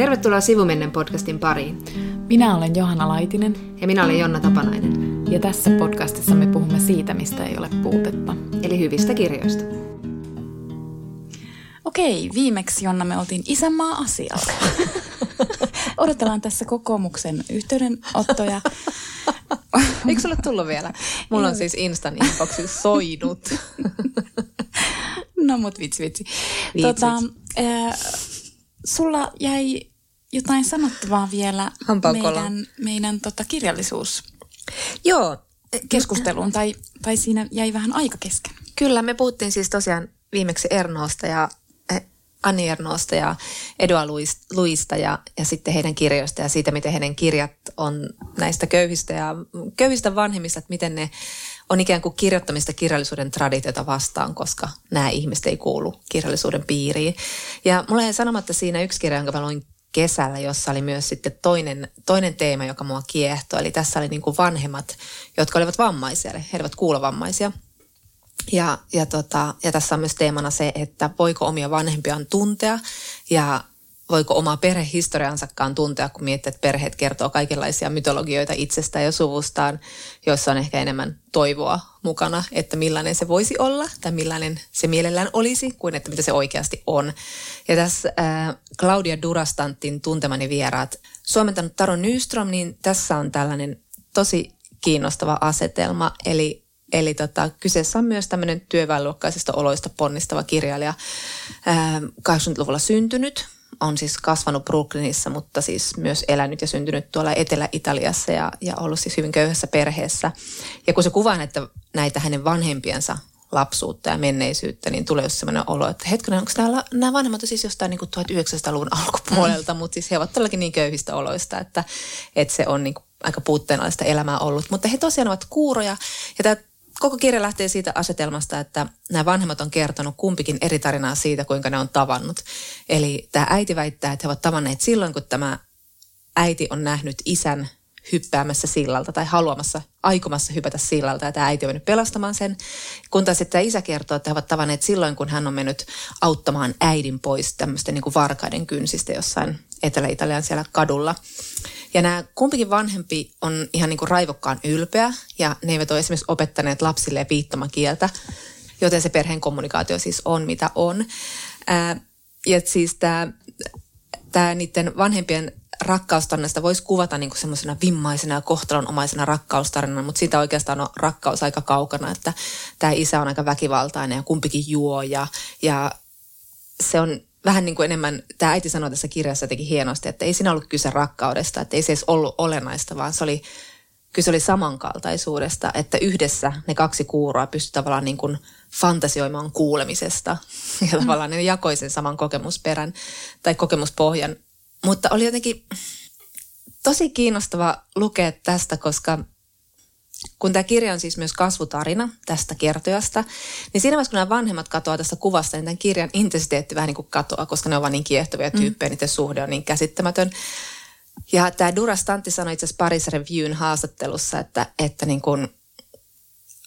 Tervetuloa Sivumennen podcastin pariin. Minä olen Johanna Laitinen Ja minä olen Jonna Tapanainen, ja tässä podcastissa me puhumme siitä, mistä ei ole puutetta. eli hyvistä kirjoista. Okei, viimeksi Jonna me oltiin isänmaa asialla. Odotellaan tässä kokoomuksen yhteydenottoja. Eikö sulle tullut vielä? Mulla on siis Instan inboxissa soinut. No mut vitsi vitsi. Vitsi, Tota, vitsi. äh, sulla jäi jotain sanottavaa vielä meidän, meidän tota, kirjallisuus Joo, keskusteluun, tai, tai siinä jäi vähän aika kesken. kyllä me puhuttiin siis tosiaan viimeksi Ernoosta ja eh, Anni Ernoosta ja Edua Luis- Luista ja, ja sitten heidän kirjoista ja siitä, miten heidän kirjat on näistä köyhistä ja köyhistä vanhemmista, että miten ne on ikään kuin kirjoittamista kirjallisuuden traditiota vastaan, koska nämä ihmiset ei kuulu kirjallisuuden piiriin. Ja mulla jäi sanomatta siinä yksi kirja, jonka mä luin kesällä, jossa oli myös sitten toinen, toinen teema, joka mua kiehtoi. Eli tässä oli niin kuin vanhemmat, jotka olivat vammaisia, eli he olivat kuulovammaisia. Ja, ja, tota, ja tässä on myös teemana se, että voiko omia vanhempiaan tuntea ja voiko omaa perhehistoriansakaan tuntea, kun miettii, että perheet kertoo kaikenlaisia mytologioita itsestään ja suvustaan, joissa on ehkä enemmän toivoa mukana, että millainen se voisi olla tai millainen se mielellään olisi, kuin että mitä se oikeasti on. Ja tässä äh, Claudia Durastantin tuntemani vieraat, suomentanut Taro Nyström, niin tässä on tällainen tosi kiinnostava asetelma, eli Eli tota, kyseessä on myös tämmöinen työväenluokkaisista oloista ponnistava kirjailija, ää, 80-luvulla syntynyt, on siis kasvanut Brooklynissa, mutta siis myös elänyt ja syntynyt tuolla Etelä-Italiassa ja, ja ollut siis hyvin köyhässä perheessä. Ja kun se kuvaa näitä, näitä hänen vanhempiensa lapsuutta ja menneisyyttä, niin tulee just sellainen olo, että hetkinen, onko nämä, nämä vanhemmat siis jostain niin kuin 1900-luvun alkupuolelta, mutta siis he ovat todellakin niin köyhistä oloista, että, että se on niin kuin aika puutteenalaista elämää ollut. Mutta he tosiaan ovat kuuroja ja tämä koko kirja lähtee siitä asetelmasta, että nämä vanhemmat on kertonut kumpikin eri tarinaa siitä, kuinka ne on tavannut. Eli tämä äiti väittää, että he ovat tavanneet silloin, kun tämä äiti on nähnyt isän hyppäämässä sillalta tai haluamassa, aikomassa hypätä sillalta ja tämä äiti on mennyt pelastamaan sen. Kun taas sitten isä kertoo, että he ovat tavanneet silloin, kun hän on mennyt auttamaan äidin pois tämmöisten niin kuin varkaiden kynsistä jossain Etelä-Italian siellä kadulla. Ja nämä kumpikin vanhempi on ihan niin kuin raivokkaan ylpeä ja ne eivät ole esimerkiksi opettaneet lapsille viittomakieltä, joten se perheen kommunikaatio siis on mitä on. Ja siis tämä, tämä niiden vanhempien rakkaustarinasta voisi kuvata niin kuin semmoisena vimmaisena ja kohtalonomaisena rakkaustarinana, mutta siitä oikeastaan on rakkaus aika kaukana, että tämä isä on aika väkivaltainen ja kumpikin juo ja, ja se on vähän niin kuin enemmän, tämä äiti sanoi tässä kirjassa jotenkin hienosti, että ei siinä ollut kyse rakkaudesta, että ei se edes ollut olennaista, vaan se oli, kyse oli samankaltaisuudesta, että yhdessä ne kaksi kuuroa pystyi tavallaan niin kuin fantasioimaan kuulemisesta ja tavallaan ne jakoi sen saman kokemusperän tai kokemuspohjan. Mutta oli jotenkin tosi kiinnostava lukea tästä, koska kun tämä kirja on siis myös kasvutarina tästä kertojasta, niin siinä vaiheessa, kun nämä vanhemmat katoaa tästä kuvasta, niin tämän kirjan intensiteetti vähän niin kuin katoaa, koska ne ovat niin kiehtovia tyyppejä, mm. niiden suhde on niin käsittämätön. Ja tämä Durastanti sanoi itse asiassa Paris Reviewn haastattelussa, että, että niin kuin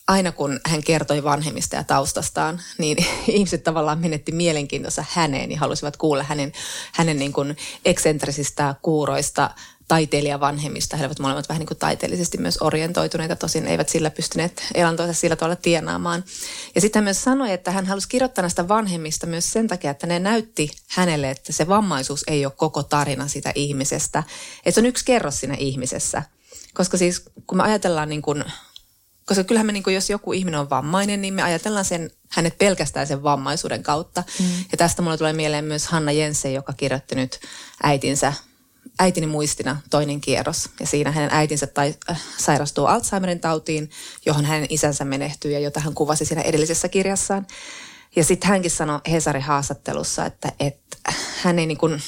aina kun hän kertoi vanhemmista ja taustastaan, niin ihmiset tavallaan menetti mielenkiintonsa häneen ja halusivat kuulla hänen, hänen niin kuin eksentrisistä kuuroista taiteilijavanhemmista. He olivat molemmat vähän niin kuin taiteellisesti myös orientoituneita, tosin eivät sillä pystyneet elantoisa sillä tavalla tienaamaan. Ja sitten hän myös sanoi, että hän halusi kirjoittaa näistä vanhemmista myös sen takia, että ne näytti hänelle, että se vammaisuus ei ole koko tarina sitä ihmisestä. Että se on yksi kerros siinä ihmisessä. Koska siis kun me ajatellaan niin kuin koska kyllähän me, niin kuin, jos joku ihminen on vammainen, niin me ajatellaan sen, hänet pelkästään sen vammaisuuden kautta. Mm. Ja tästä mulle tulee mieleen myös Hanna Jensen, joka kirjoitti nyt äitinsä, äitini muistina toinen kierros. Ja siinä hänen äitinsä tai, äh, sairastuu Alzheimerin tautiin, johon hänen isänsä menehtyy ja jota hän kuvasi siinä edellisessä kirjassaan. Ja sitten hänkin sanoi Hesarin haastattelussa, että, että hän ei niin kuin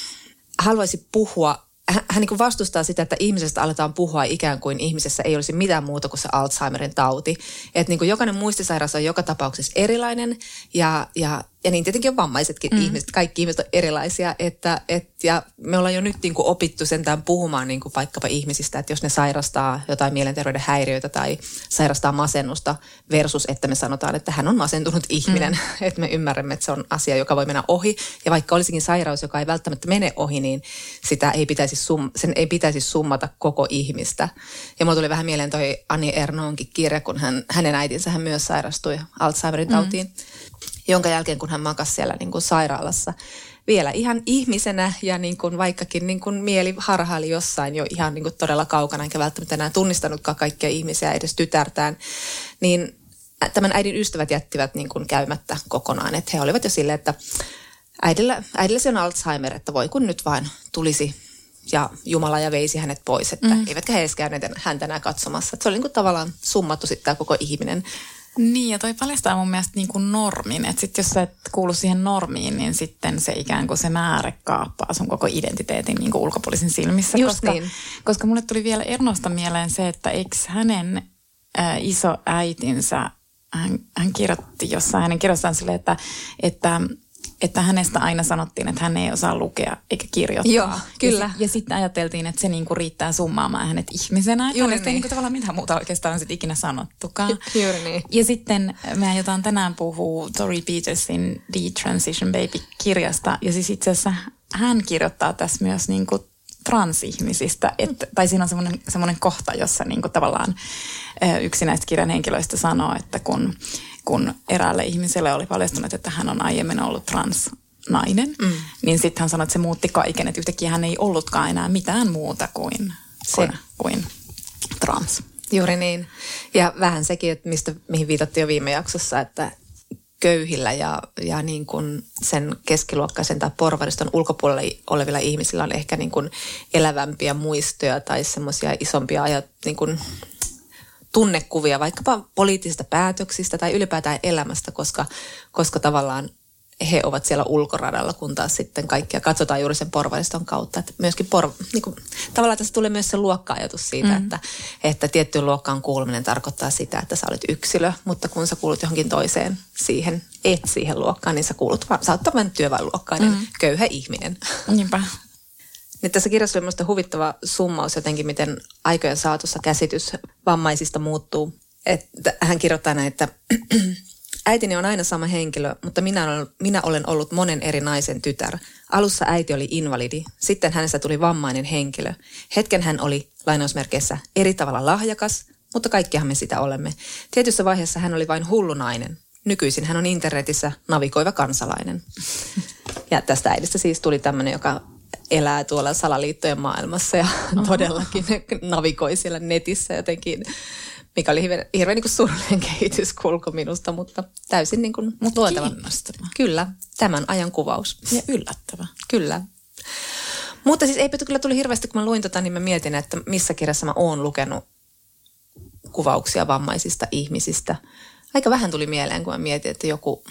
haluaisi puhua hän, niin vastustaa sitä, että ihmisestä aletaan puhua ikään kuin ihmisessä ei olisi mitään muuta kuin se Alzheimerin tauti. Että niin jokainen muistisairaus on joka tapauksessa erilainen ja, ja ja niin tietenkin on vammaisetkin mm. ihmiset, kaikki ihmiset on erilaisia. Että, et, ja me ollaan jo nyt niin kuin opittu sentään puhumaan niin kuin vaikkapa ihmisistä, että jos ne sairastaa jotain mielenterveyden häiriöitä tai sairastaa masennusta versus, että me sanotaan, että hän on masentunut ihminen. Mm. Että me ymmärrämme, että se on asia, joka voi mennä ohi. Ja vaikka olisikin sairaus, joka ei välttämättä mene ohi, niin sitä ei pitäisi sum, sen ei pitäisi summata koko ihmistä. Ja mulla tuli vähän mieleen toi Ani Ernoonkin kirja, kun hän, hänen äitinsä hän myös sairastui Alzheimerin tautiin. Mm jonka jälkeen kun hän makasi siellä niin kuin sairaalassa vielä ihan ihmisenä ja niin kuin vaikkakin niin kuin mieli harhaili jossain jo ihan niin kuin todella kaukana, enkä välttämättä enää tunnistanutkaan kaikkia ihmisiä, edes tytärtään, niin tämän äidin ystävät jättivät niin kuin käymättä kokonaan. Että he olivat jo silleen, että äidillä, äidillä se on Alzheimer, että voi kun nyt vain tulisi ja Jumala ja veisi hänet pois, että mm. eivätkä he edes käyneet häntä enää katsomassa. Että se oli niin kuin tavallaan summattu sitten tämä koko ihminen niin, ja toi paljastaa mun mielestä niin kuin normin. Että sitten jos sä et kuulu siihen normiin, niin sitten se ikään kuin se määrä kaappaa sun koko identiteetin niin kuin ulkopuolisen silmissä. Just koska, niin. koska mulle tuli vielä Ernosta mieleen se, että eikö hänen ä, iso äitinsä, hän, hän kirjoitti jossain hänen kirjassaan sille, että, että että hänestä aina sanottiin, että hän ei osaa lukea eikä kirjoittaa. Joo, kyllä. Ja, ja sitten ajateltiin, että se niinku riittää summaamaan hänet ihmisenä. Että Juuri niin. ei niinku tavallaan mitään muuta oikeastaan sit ikinä sanottukaan. Juuri niin. Ja sitten me aiotaan tänään puhua Tori Petersin The Transition Baby-kirjasta. Ja siis itse asiassa hän kirjoittaa tässä myös niinku transihmisistä. Et, tai siinä on semmoinen, semmoinen kohta, jossa niinku tavallaan yksi näistä kirjan henkilöistä sanoo, että kun kun eräälle ihmiselle oli paljastunut, että hän on aiemmin ollut transnainen, mm. niin sitten hän sanoi, että se muutti kaiken, että yhtäkkiä hän ei ollutkaan enää mitään muuta kuin, se. kuin, kuin trans. Juuri niin. Ja vähän sekin, että mistä, mihin viitattiin jo viime jaksossa, että köyhillä ja, ja niin kuin sen keskiluokkaisen tai porvariston ulkopuolella olevilla ihmisillä on ehkä niin kuin elävämpiä muistoja tai semmoisia isompia ajat, niin kuin tunnekuvia vaikkapa poliittisista päätöksistä tai ylipäätään elämästä, koska, koska tavallaan he ovat siellä ulkoradalla, kun taas sitten kaikkia katsotaan juuri sen porvariston kautta. Että myöskin por, niin kuin, tavallaan tässä tulee myös se luokka-ajatus siitä, mm. että, että tiettyyn luokkaan kuuluminen tarkoittaa sitä, että sä olet yksilö, mutta kun sä kuulut johonkin toiseen siihen, et siihen luokkaan, niin sä kuulut, sä oot vain työväenluokkainen mm. köyhä ihminen. Niinpä. Niin tässä kirjassa oli minusta huvittava summaus jotenkin, miten aikojen saatossa käsitys vammaisista muuttuu. Että hän kirjoittaa näin, että äitini on aina sama henkilö, mutta minä olen, minä olen ollut monen eri naisen tytär. Alussa äiti oli invalidi, sitten hänestä tuli vammainen henkilö. Hetken hän oli lainausmerkeissä eri tavalla lahjakas, mutta kaikkihan me sitä olemme. Tietyssä vaiheessa hän oli vain hullu nainen. Nykyisin hän on internetissä navigoiva kansalainen. Ja tästä äidistä siis tuli tämmöinen, joka elää tuolla salaliittojen maailmassa ja Oho. todellakin navigoi siellä netissä jotenkin, mikä oli hirveän, hirveän niin surullinen kehityskulku minusta, mutta täysin niin kuin Mut luotava. Kyllä, tämän ajan kuvaus. Ja yllättävä. Kyllä. Mutta siis eipä kyllä tuli hirveästi, kun mä luin tota, niin mä mietin, että missä kirjassa mä oon lukenut kuvauksia vammaisista ihmisistä. Aika vähän tuli mieleen, kun mä mietin, että joku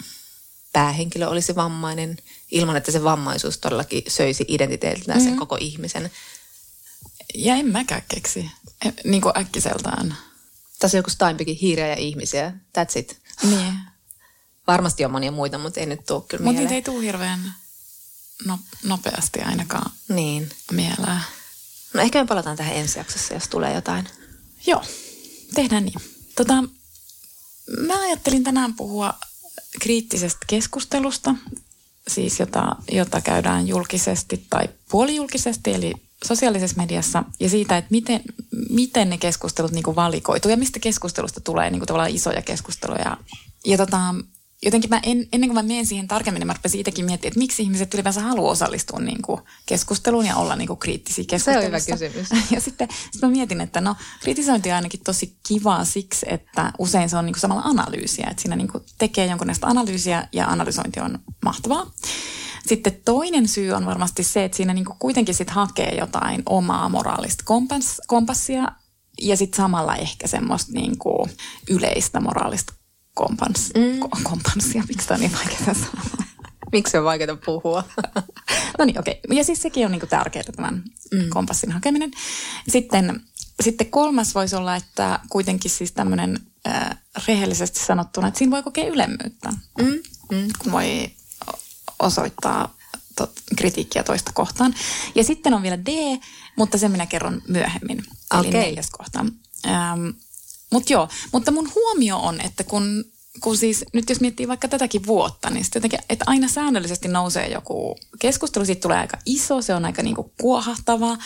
päähenkilö olisi vammainen, ilman että se vammaisuus todellakin söisi identiteetiltään mm-hmm. sen koko ihmisen. Ja en mäkään keksi, e, niin kuin äkkiseltään. Tässä on joku Steinbeckin hiiriä ja ihmisiä, that's it. Niin. Varmasti on monia muita, mutta ei nyt tule kyllä Mutta niitä ei tule hirveän no, nopeasti ainakaan niin. mieleen. No ehkä me palataan tähän ensi jaksossa, jos tulee jotain. Joo, tehdään niin. Tota, mä ajattelin tänään puhua kriittisestä keskustelusta, siis jota, jota käydään julkisesti tai puolijulkisesti, eli sosiaalisessa mediassa, ja siitä, että miten, miten ne keskustelut niin valikoituu ja mistä keskustelusta tulee niin kuin tavallaan isoja keskusteluja. Ja tota, jotenkin mä en, ennen kuin mä menen siihen tarkemmin, niin mä rupesin itsekin miettimään, että miksi ihmiset ylipäänsä haluaa osallistua niin kuin keskusteluun ja olla niin kuin kriittisiä keskustelussa. Se on hyvä kysymys. Ja sitten sit mä mietin, että no kritisointi on ainakin tosi kivaa siksi, että usein se on niin kuin samalla analyysiä, että siinä niin kuin tekee jonkunlaista analyysiä ja analysointi on mahtavaa. Sitten toinen syy on varmasti se, että siinä niin kuin kuitenkin sit hakee jotain omaa moraalista kompassia ja sitten samalla ehkä semmoista niin kuin yleistä moraalista kompans, mm. kompanssia. Miksi tämä on niin vaikeaa sanoa? Miksi on vaikeaa puhua? no niin, okei. Okay. Ja siis sekin on niinku tärkeää tämän mm. kompassin hakeminen. Sitten, sitten kolmas voisi olla, että kuitenkin siis tämmöinen äh, rehellisesti sanottuna, että siinä voi kokea ylemmyyttä. Mm. Mm. Kun voi osoittaa tot, kritiikkiä toista kohtaan. Ja sitten on vielä D, mutta sen minä kerron myöhemmin. Eli okay. neljäs kohta. Ähm, mutta joo, mutta mun huomio on, että kun kun siis nyt jos miettii vaikka tätäkin vuotta, niin sitten jotenkin, että aina säännöllisesti nousee joku keskustelu, siitä tulee aika iso, se on aika niinku kuohahtava,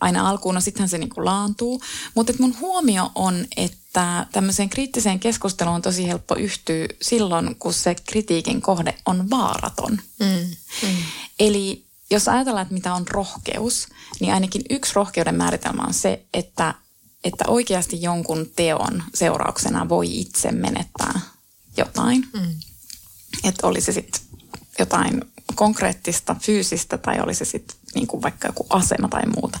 aina alkuun, no sittenhän se niinku laantuu. Mutta mun huomio on, että tämmöiseen kriittiseen keskusteluun on tosi helppo yhtyä silloin, kun se kritiikin kohde on vaaraton. Mm. Mm. Eli jos ajatellaan, että mitä on rohkeus, niin ainakin yksi rohkeuden määritelmä on se, että että oikeasti jonkun teon seurauksena voi itse menettää jotain. Mm. Että olisi sitten jotain konkreettista, fyysistä tai olisi se sitten niin kuin vaikka joku asema tai muuta.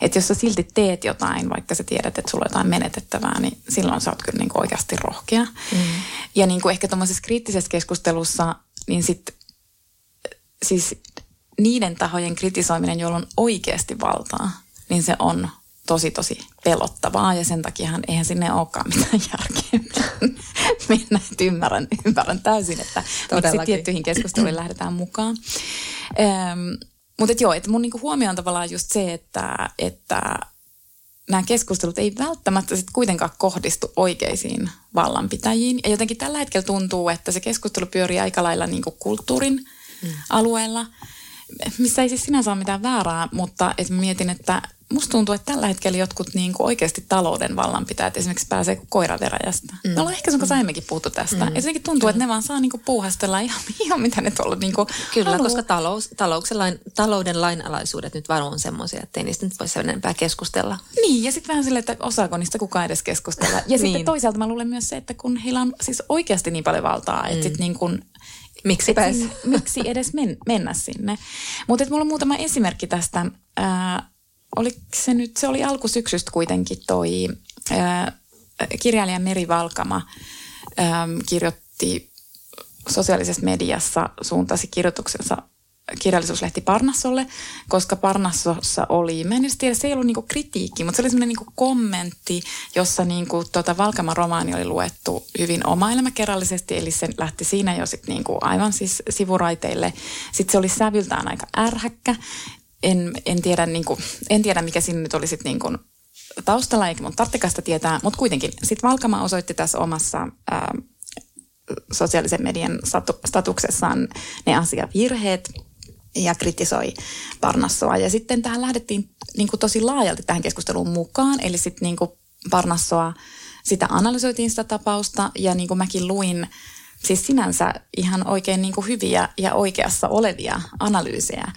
Että jos sä silti teet jotain, vaikka sä tiedät, että sulla on jotain menetettävää, niin silloin sä oot kyllä niin kuin oikeasti rohkea. Mm. Ja niin kuin ehkä tuommoisessa kriittisessä keskustelussa, niin sitten siis niiden tahojen kritisoiminen, joilla on oikeasti valtaa, niin se on tosi tosi pelottavaa ja sen takiahan eihän sinne olekaan mitään järkeä mennä. Että ymmärrän, ymmärrän täysin, että miksi tiettyihin keskusteluihin lähdetään mukaan. Ähm, mutta et joo, että mun niinku huomio on tavallaan just se, että, että nämä keskustelut ei välttämättä sit kuitenkaan kohdistu oikeisiin vallanpitäjiin. Ja jotenkin tällä hetkellä tuntuu, että se keskustelu pyörii aika lailla niinku kulttuurin mm. alueella, missä ei siis sinänsä ole mitään väärää, mutta et mietin, että musta tuntuu, että tällä hetkellä jotkut niin kuin oikeasti talouden vallanpitäjät esimerkiksi pääsee kuin koira veräjästä. Mm. Me ollaan ehkä sun kanssa aiemminkin puhuttu tästä. Mm. Ja jotenkin tuntuu, että ne vaan saa niin kuin puuhastella ihan, ihan mitä ne tuolla niin kuin Kyllä, haluaa. koska talous, lain, talouden lainalaisuudet nyt vaan on semmoisia, että ei niistä nyt voi enempää keskustella. Niin, ja sitten vähän silleen, että osaako niistä kukaan edes keskustella. Ja sitten niin. toisaalta mä luulen myös se, että kun heillä on siis oikeasti niin paljon valtaa, että mm. sitten niin kuin Miksi, miksi edes men, mennä sinne. Mutta mulla on muutama esimerkki tästä. Ää, oliko se nyt, se oli alkusyksystä kuitenkin toi ää, kirjailija Meri Valkama ää, kirjoitti sosiaalisessa mediassa, suuntasi kirjoituksensa kirjallisuuslehti Parnassolle, koska Parnassossa oli, mä en tiedä, se ei ollut niinku kritiikki, mutta se oli semmoinen niinku kommentti, jossa niinku tota Valkaman romaani oli luettu hyvin oma-elämäkerrallisesti, eli se lähti siinä jo sit niinku aivan siis sivuraiteille. Sitten se oli sävyltään aika ärhäkkä, en, en, tiedä, niin kuin, en tiedä, mikä siinä nyt oli sitten niin kuin taustalla, eikä mun tarttikasta tietää, mutta kuitenkin. Sitten Valkama osoitti tässä omassa ää, sosiaalisen median statu, statuksessaan ne asiavirheet ja kritisoi Parnassoa. Ja sitten tähän lähdettiin niin kuin tosi laajalti tähän keskusteluun mukaan, eli sitten niin Parnassoa, sitä analysoitiin sitä tapausta ja niin kuin mäkin luin siis sinänsä ihan oikein niin kuin hyviä ja oikeassa olevia analyysejä.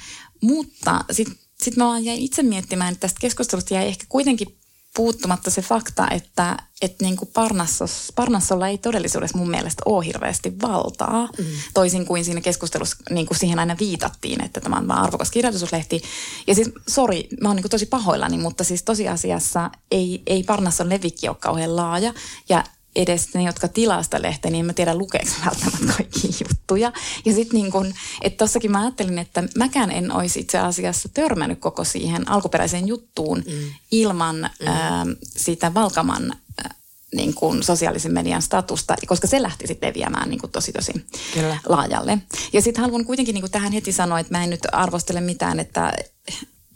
Mutta sitten sit mä vaan jäin itse miettimään, että tästä keskustelusta jäi ehkä kuitenkin puuttumatta se fakta, että et niinku Parnassos, Parnassolla ei todellisuudessa mun mielestä ole hirveästi valtaa. Mm. Toisin kuin siinä keskustelussa niinku siihen aina viitattiin, että tämä on vaan arvokas kirjallisuuslehti. Ja siis, sori, mä oon niinku tosi pahoillani, mutta siis tosiasiassa ei, ei Parnasson levikki ole kauhean laaja. Ja edes ne, jotka tilaa sitä lehteä, niin en mä tiedä lukeeko välttämättä kaikki juttuja. Ja sitten niin kun, että tossakin mä ajattelin, että mäkään en olisi itse asiassa törmännyt koko siihen alkuperäiseen juttuun mm. ilman mm. Ää, sitä Valkaman ää, niin kuin sosiaalisen median statusta, koska se lähti sitten leviämään niin kuin tosi tosi Kyllä. laajalle. Ja sitten haluan kuitenkin niin kuin tähän heti sanoa, että mä en nyt arvostele mitään, että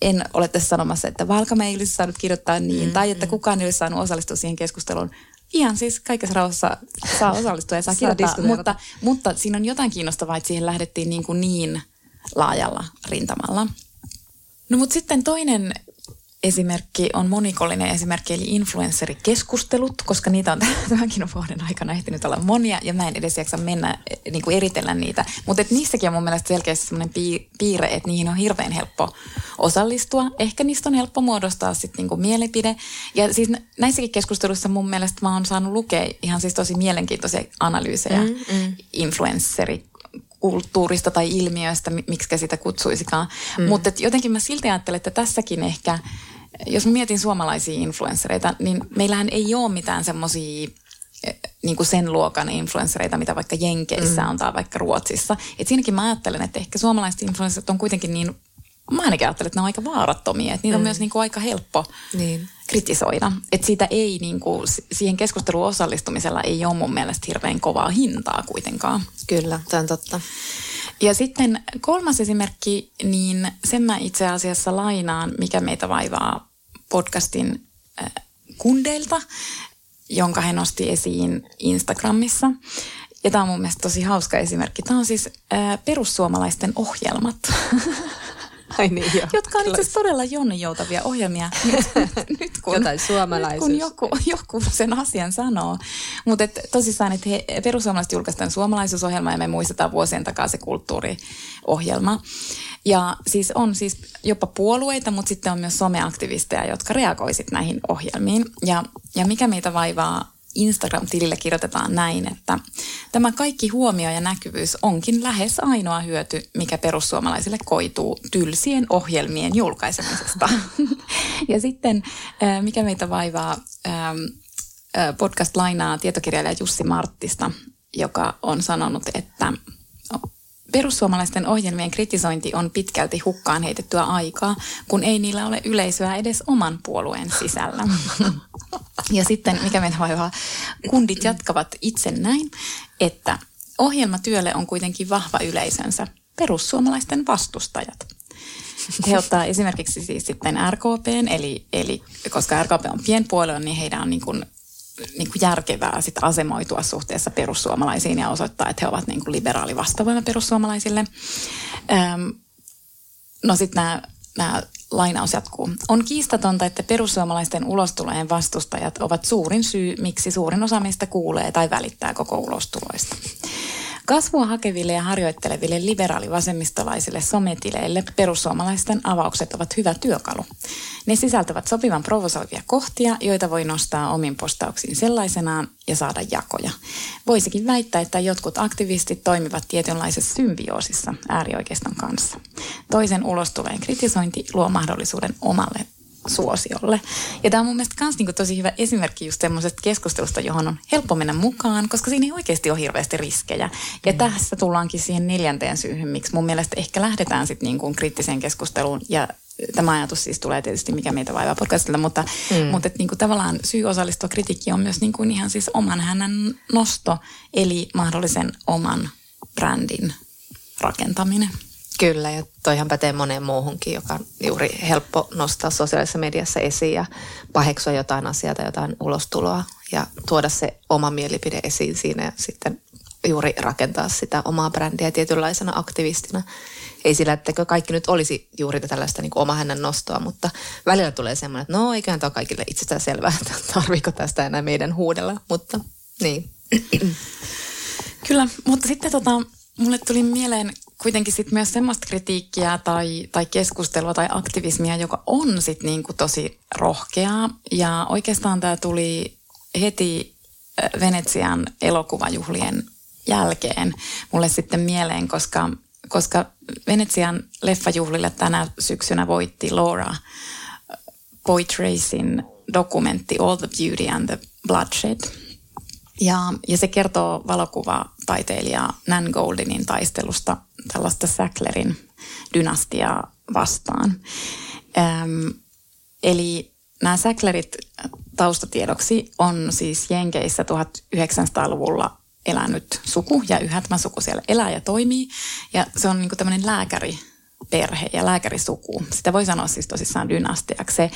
en ole tässä sanomassa, että Valkama ei olisi saanut kirjoittaa niin, mm, tai että mm. kukaan ei olisi saanut osallistua siihen keskusteluun ihan siis kaikessa rauhassa saa osallistua ja saa kirjoittaa, mutta, mutta siinä on jotain kiinnostavaa, että siihen lähdettiin niin, kuin niin laajalla rintamalla. No mutta sitten toinen esimerkki on monikollinen esimerkki, eli influencerikeskustelut, koska niitä on tämänkin vuoden aikana ehtinyt olla monia, ja mä en edes jaksa mennä niin kuin eritellä niitä. Mutta niissäkin on mun mielestä selkeästi sellainen piirre, että niihin on hirveän helppo osallistua. Ehkä niistä on helppo muodostaa sitten niin kuin mielipide. Ja siis näissäkin keskusteluissa mun mielestä mä oon saanut lukea ihan siis tosi mielenkiintoisia analyysejä mm, mm. influensseri kulttuurista tai ilmiöistä, miksi sitä kutsuisikaan. Mm. Mutta jotenkin mä silti ajattelen, että tässäkin ehkä, jos mä mietin suomalaisia influenssereita, niin meillähän ei ole mitään semmoisia niin kuin sen luokan influenssereita, mitä vaikka Jenkeissä mm. on tai vaikka Ruotsissa. Et siinäkin mä ajattelen, että ehkä suomalaiset influensserit on kuitenkin niin, mä ainakin ajattelen, että ne on aika vaarattomia, että niitä mm. on myös niin kuin aika helppo niin. Kritisoida. Että siitä ei, niin kuin, siihen keskusteluun osallistumisella ei ole mun mielestä hirveän kovaa hintaa kuitenkaan. Kyllä, se on totta. Ja sitten kolmas esimerkki, niin sen mä itse asiassa lainaan, mikä meitä vaivaa podcastin äh, kundeilta jonka he nosti esiin Instagramissa. Ja tämä on mun mielestä tosi hauska esimerkki. Tämä on siis ää, perussuomalaisten ohjelmat. Ai niin, joo. Jotka on itse asiassa todella jonninjoutavia ohjelmia. Nyt, nyt, kun, Jotain nyt kun joku, joku sen asian sanoo. Mutta et, tosissaan, että perussuomalaiset julkaistaan suomalaisuusohjelma ja me muistetaan vuosien takaa se kulttuuriohjelma. Ja siis on siis jopa puolueita, mutta sitten on myös someaktivisteja, jotka reagoisit näihin ohjelmiin. Ja, ja mikä meitä vaivaa Instagram-tilille kirjoitetaan näin, että tämä kaikki huomio ja näkyvyys onkin lähes ainoa hyöty, mikä perussuomalaisille koituu tylsien ohjelmien julkaisemisesta. ja sitten, mikä meitä vaivaa, podcast lainaa tietokirjailija Jussi Marttista, joka on sanonut, että Perussuomalaisten ohjelmien kritisointi on pitkälti hukkaan heitettyä aikaa, kun ei niillä ole yleisöä edes oman puolueen sisällä. Ja sitten, mikä meitä vaivaa, kundit jatkavat itse näin, että ohjelmatyölle on kuitenkin vahva yleisönsä, perussuomalaisten vastustajat. He ottaa esimerkiksi siis sitten RKPn, eli, eli koska RKP on pienpuolue, niin heidän on niin kuin niin kuin järkevää sit asemoitua suhteessa perussuomalaisiin ja osoittaa, että he ovat niin kuin liberaali vastavoima perussuomalaisille. Öm, no sitten nämä, nämä lainaus jatkuu. On kiistatonta, että perussuomalaisten ulostulojen vastustajat ovat suurin syy, miksi suurin osa meistä kuulee tai välittää koko ulostuloista. Kasvua hakeville ja harjoitteleville liberaalivasemmistolaisille sometileille perussuomalaisten avaukset ovat hyvä työkalu. Ne sisältävät sopivan provosoivia kohtia, joita voi nostaa omin postauksiin sellaisenaan ja saada jakoja. Voisikin väittää, että jotkut aktivistit toimivat tietynlaisessa symbioosissa äärioikeiston kanssa. Toisen ulostuleen kritisointi luo mahdollisuuden omalle suosiolle. Ja tämä on mun mielestä myös niinku tosi hyvä esimerkki just semmoisesta keskustelusta, johon on helppo mennä mukaan, koska siinä ei oikeasti ole hirveästi riskejä. Ja mm. tässä tullaankin siihen neljänteen syyhyn, miksi mun mielestä ehkä lähdetään sitten niinku kriittiseen keskusteluun ja Tämä ajatus siis tulee tietysti, mikä meitä vaivaa podcastilta, mutta, mm. mutta että niin kuin tavallaan syy osallistua kritiikkiin on myös niin kuin ihan siis oman hänen nosto, eli mahdollisen oman brändin rakentaminen. Kyllä, ja toihan pätee moneen muuhunkin, joka on juuri helppo nostaa sosiaalisessa mediassa esiin ja paheksua jotain asiaa tai jotain ulostuloa ja tuoda se oma mielipide esiin siinä ja sitten juuri rakentaa sitä omaa brändiä tietynlaisena aktivistina. Ei sillä, että kaikki nyt olisi juuri tällaista niin oma hänen nostoa, mutta välillä tulee semmoinen, että no eiköhän tämä kaikille itsestään selvää, että tarviiko tästä enää meidän huudella, mutta niin. Kyllä, mutta sitten tota, mulle tuli mieleen kuitenkin sit myös semmoista kritiikkiä tai, tai keskustelua tai aktivismia, joka on sit niinku tosi rohkeaa. Ja oikeastaan tämä tuli heti Venetsian elokuvajuhlien jälkeen mulle sitten mieleen, koska, koska Venetsian leffajuhlille tänä syksynä voitti Laura Poitracein dokumentti All the Beauty and the Bloodshed – ja, ja se kertoo valokuvataiteilija Nan Goldinin taistelusta tällaista Sacklerin dynastiaa vastaan. Öm, eli nämä Sacklerit taustatiedoksi on siis Jenkeissä 1900-luvulla elänyt suku ja yhä tämä suku siellä elää ja toimii. Ja se on niin tämmöinen lääkäriperhe ja lääkärisuku. Sitä voi sanoa siis tosissaan dynastiaksi. Se,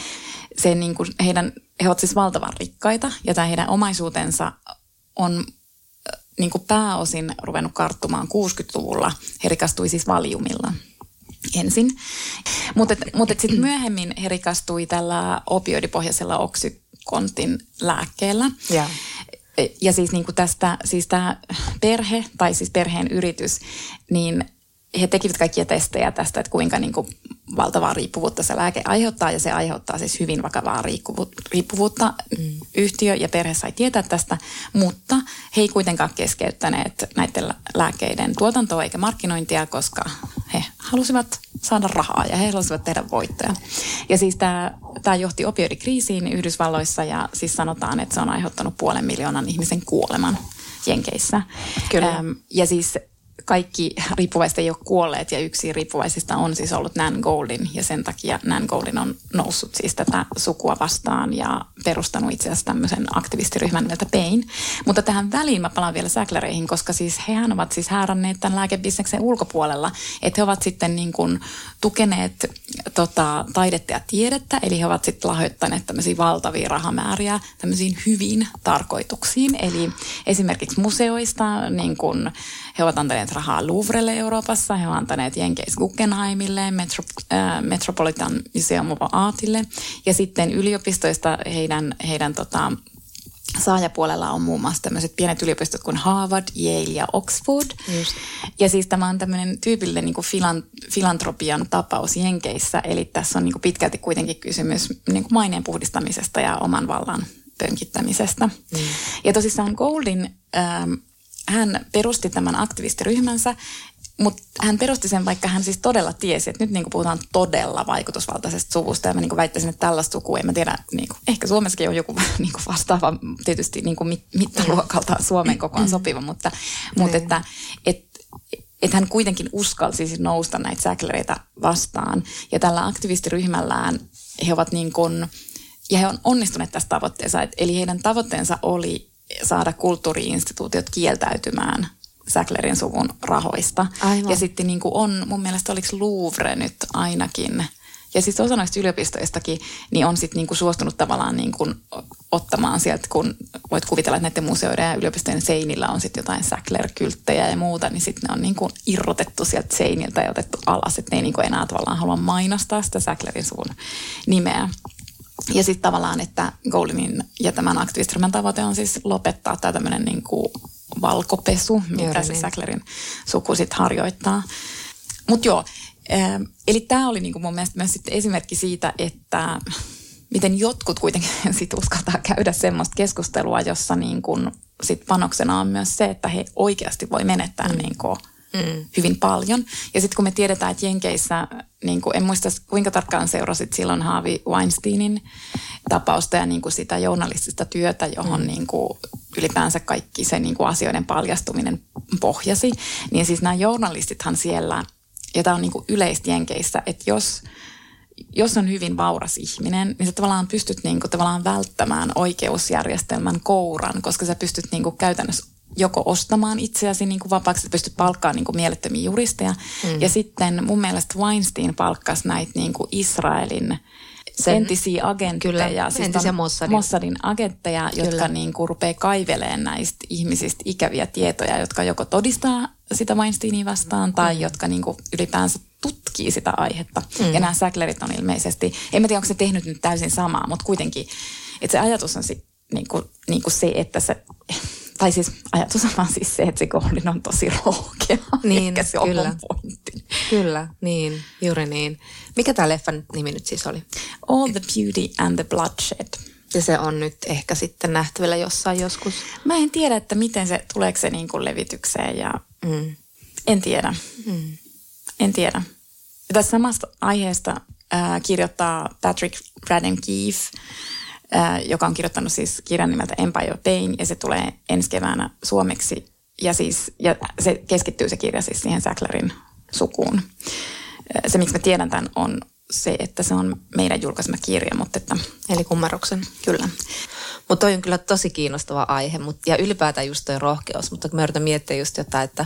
se niin kuin heidän, he ovat siis valtavan rikkaita ja tämä heidän omaisuutensa on äh, niin kuin pääosin ruvennut karttumaan 60-luvulla. He rikastui siis valiumilla ensin. Mutta mut sitten myöhemmin he rikastui tällä opioidipohjaisella oksykontin lääkkeellä. Yeah. Ja siis niin kuin tästä, siis tämä perhe tai siis perheen yritys, niin he tekivät kaikkia testejä tästä, että kuinka niin kuin valtavaa riippuvuutta se lääke aiheuttaa ja se aiheuttaa siis hyvin vakavaa riippuvuutta. Mm. Yhtiö ja perhe sai tietää tästä, mutta he ei kuitenkaan keskeyttäneet näiden lääkkeiden tuotantoa eikä markkinointia, koska he halusivat saada rahaa ja he halusivat tehdä voittoja. Ja siis tämä, tämä johti opioidikriisiin Yhdysvalloissa ja siis sanotaan, että se on aiheuttanut puolen miljoonan ihmisen kuoleman Jenkeissä. Kyllä. Ähm, ja siis kaikki riippuvaiset ei ole kuolleet ja yksi riippuvaisista on siis ollut Nan Goldin ja sen takia Nan Goldin on noussut siis tätä sukua vastaan ja perustanut itse asiassa tämmöisen aktivistiryhmän nimeltä Pain. Mutta tähän väliin mä palaan vielä säkläreihin, koska siis hehän ovat siis hääränneet tämän lääkebisneksen ulkopuolella, että he ovat sitten niin kuin tukeneet tota, taidetta ja tiedettä, eli he ovat sitten lahjoittaneet tämmöisiä valtavia rahamääriä tämmöisiin hyviin tarkoituksiin, eli esimerkiksi museoista, niin kuin he ovat antaneet rahaa Louvrelle Euroopassa, he ovat antaneet Jenkeis Guggenheimille, Metro, äh, Metropolitan Museum of Artille ja sitten yliopistoista heidän, heidän tota, saajapuolella on muun muassa tämmöiset pienet yliopistot kuin Harvard, Yale ja Oxford. Just. Ja siis tämä on tämmöinen tyypillinen niin kuin filan, filantropian tapaus Jenkeissä, eli tässä on niin kuin pitkälti kuitenkin kysymys niin kuin maineen puhdistamisesta ja oman vallan pönkittämisestä. Mm. Ja tosissaan Goldin, ähm, hän perusti tämän aktivistiryhmänsä, mutta hän perusti sen, vaikka hän siis todella tiesi, että nyt niin puhutaan todella vaikutusvaltaisesta suvusta. Ja mä niin väittäisin, että tällaista sukua, en mä tiedä, niin kuin, ehkä Suomessakin on joku niin kuin vastaava, tietysti niin kuin mit, mittaluokalta Suomen kokoaan sopiva, mutta, mutta että, että että hän kuitenkin uskalsi siis nousta näitä säklereitä vastaan. Ja tällä aktivistiryhmällään he ovat niin kuin, ja he on onnistuneet tässä tavoitteessa. Eli heidän tavoitteensa oli saada kulttuuriinstituutiot kieltäytymään Säklerin suvun rahoista. Aivan. Ja sitten niin kuin on, mun mielestä oliko Louvre nyt ainakin, ja siis osa noista yliopistoistakin, niin on sitten niinku suostunut tavallaan niinku ottamaan sieltä, kun voit kuvitella, että näiden museoiden ja yliopistojen seinillä on sitten jotain Sackler-kylttejä ja muuta, niin sitten ne on niinku irrotettu sieltä seiniltä ja otettu alas, että ne ei niinku enää tavallaan halua mainostaa sitä Sacklerin suvun nimeä. Ja sitten tavallaan, että Goldinin ja tämän aktivistiryhmän tavoite on siis lopettaa tämä tämmöinen niinku valkopesu, mitä Juuri se niin. Sacklerin suku sitten harjoittaa. Mutta joo, ähm, eli tämä oli niinku mun mielestä myös sit esimerkki siitä, että miten jotkut kuitenkin sit uskaltaa käydä semmoista keskustelua, jossa niinku sit panoksena on myös se, että he oikeasti voi menettää mm. niinku mm. hyvin paljon. Ja sitten kun me tiedetään, että Jenkeissä, niin kuin, en muista kuinka tarkkaan seurasit silloin Haavi Weinsteinin tapausta ja niin kuin sitä journalistista työtä, johon mm. niin kuin, ylipäänsä kaikki se niin kuin asioiden paljastuminen pohjasi, niin siis nämä journalistithan siellä, ja tämä on niin kuin yleistä Jenkeissä, että jos jos on hyvin vauras ihminen, niin sä tavallaan pystyt niinku tavallaan välttämään oikeusjärjestelmän kouran, koska sä pystyt niinku käytännössä joko ostamaan itseäsi niin kuin vapaaksi, että pystyt palkkaamaan niin kuin mielettömiä juristeja. Mm. Ja sitten mun mielestä Weinstein palkkasi näitä niin kuin Israelin Sen- entisiä agentteja. Kyllä, siis entisiä Mossadin. Mossadin agentteja, Kyllä. jotka niin kuin rupeaa kaiveleen näistä ihmisistä ikäviä tietoja, jotka joko todistaa sitä Weinsteinia vastaan tai mm. jotka niin kuin ylipäänsä tutkii sitä aihetta. Mm. Ja nämä Sacklerit on ilmeisesti, en mä tiedä onko se tehnyt nyt täysin samaa, mutta kuitenkin, että se ajatus on si, niin kuin, niin kuin se, että se, tai siis ajatus on vaan siis se, että se kohdin on tosi rohkea. Niin, Ehkä se on kyllä. mun pointti. Kyllä, niin, juuri niin. Mikä tämä leffan nimi nyt siis oli? All the beauty and the bloodshed. Ja se on nyt ehkä sitten nähtävillä jossain joskus. Mä en tiedä, että miten se, tuleeko se niin kuin levitykseen ja Mm. en tiedä. Mm. En tiedä. Ja tästä samasta aiheesta äh, kirjoittaa Patrick Braden Keefe, joka on kirjoittanut siis kirjan nimeltä Empire Pain, ja se tulee ensi keväänä suomeksi. Ja, siis, ja se keskittyy se kirja siis siihen Sacklerin sukuun. Se, miksi mä tiedän tämän, on se, että se on meidän julkaisema kirja, mutta että Eli kummaruksen. kyllä. Mutta toi on kyllä tosi kiinnostava aihe mut, ja ylipäätään just toi rohkeus. Mutta kun mä yritän miettiä just jotain, että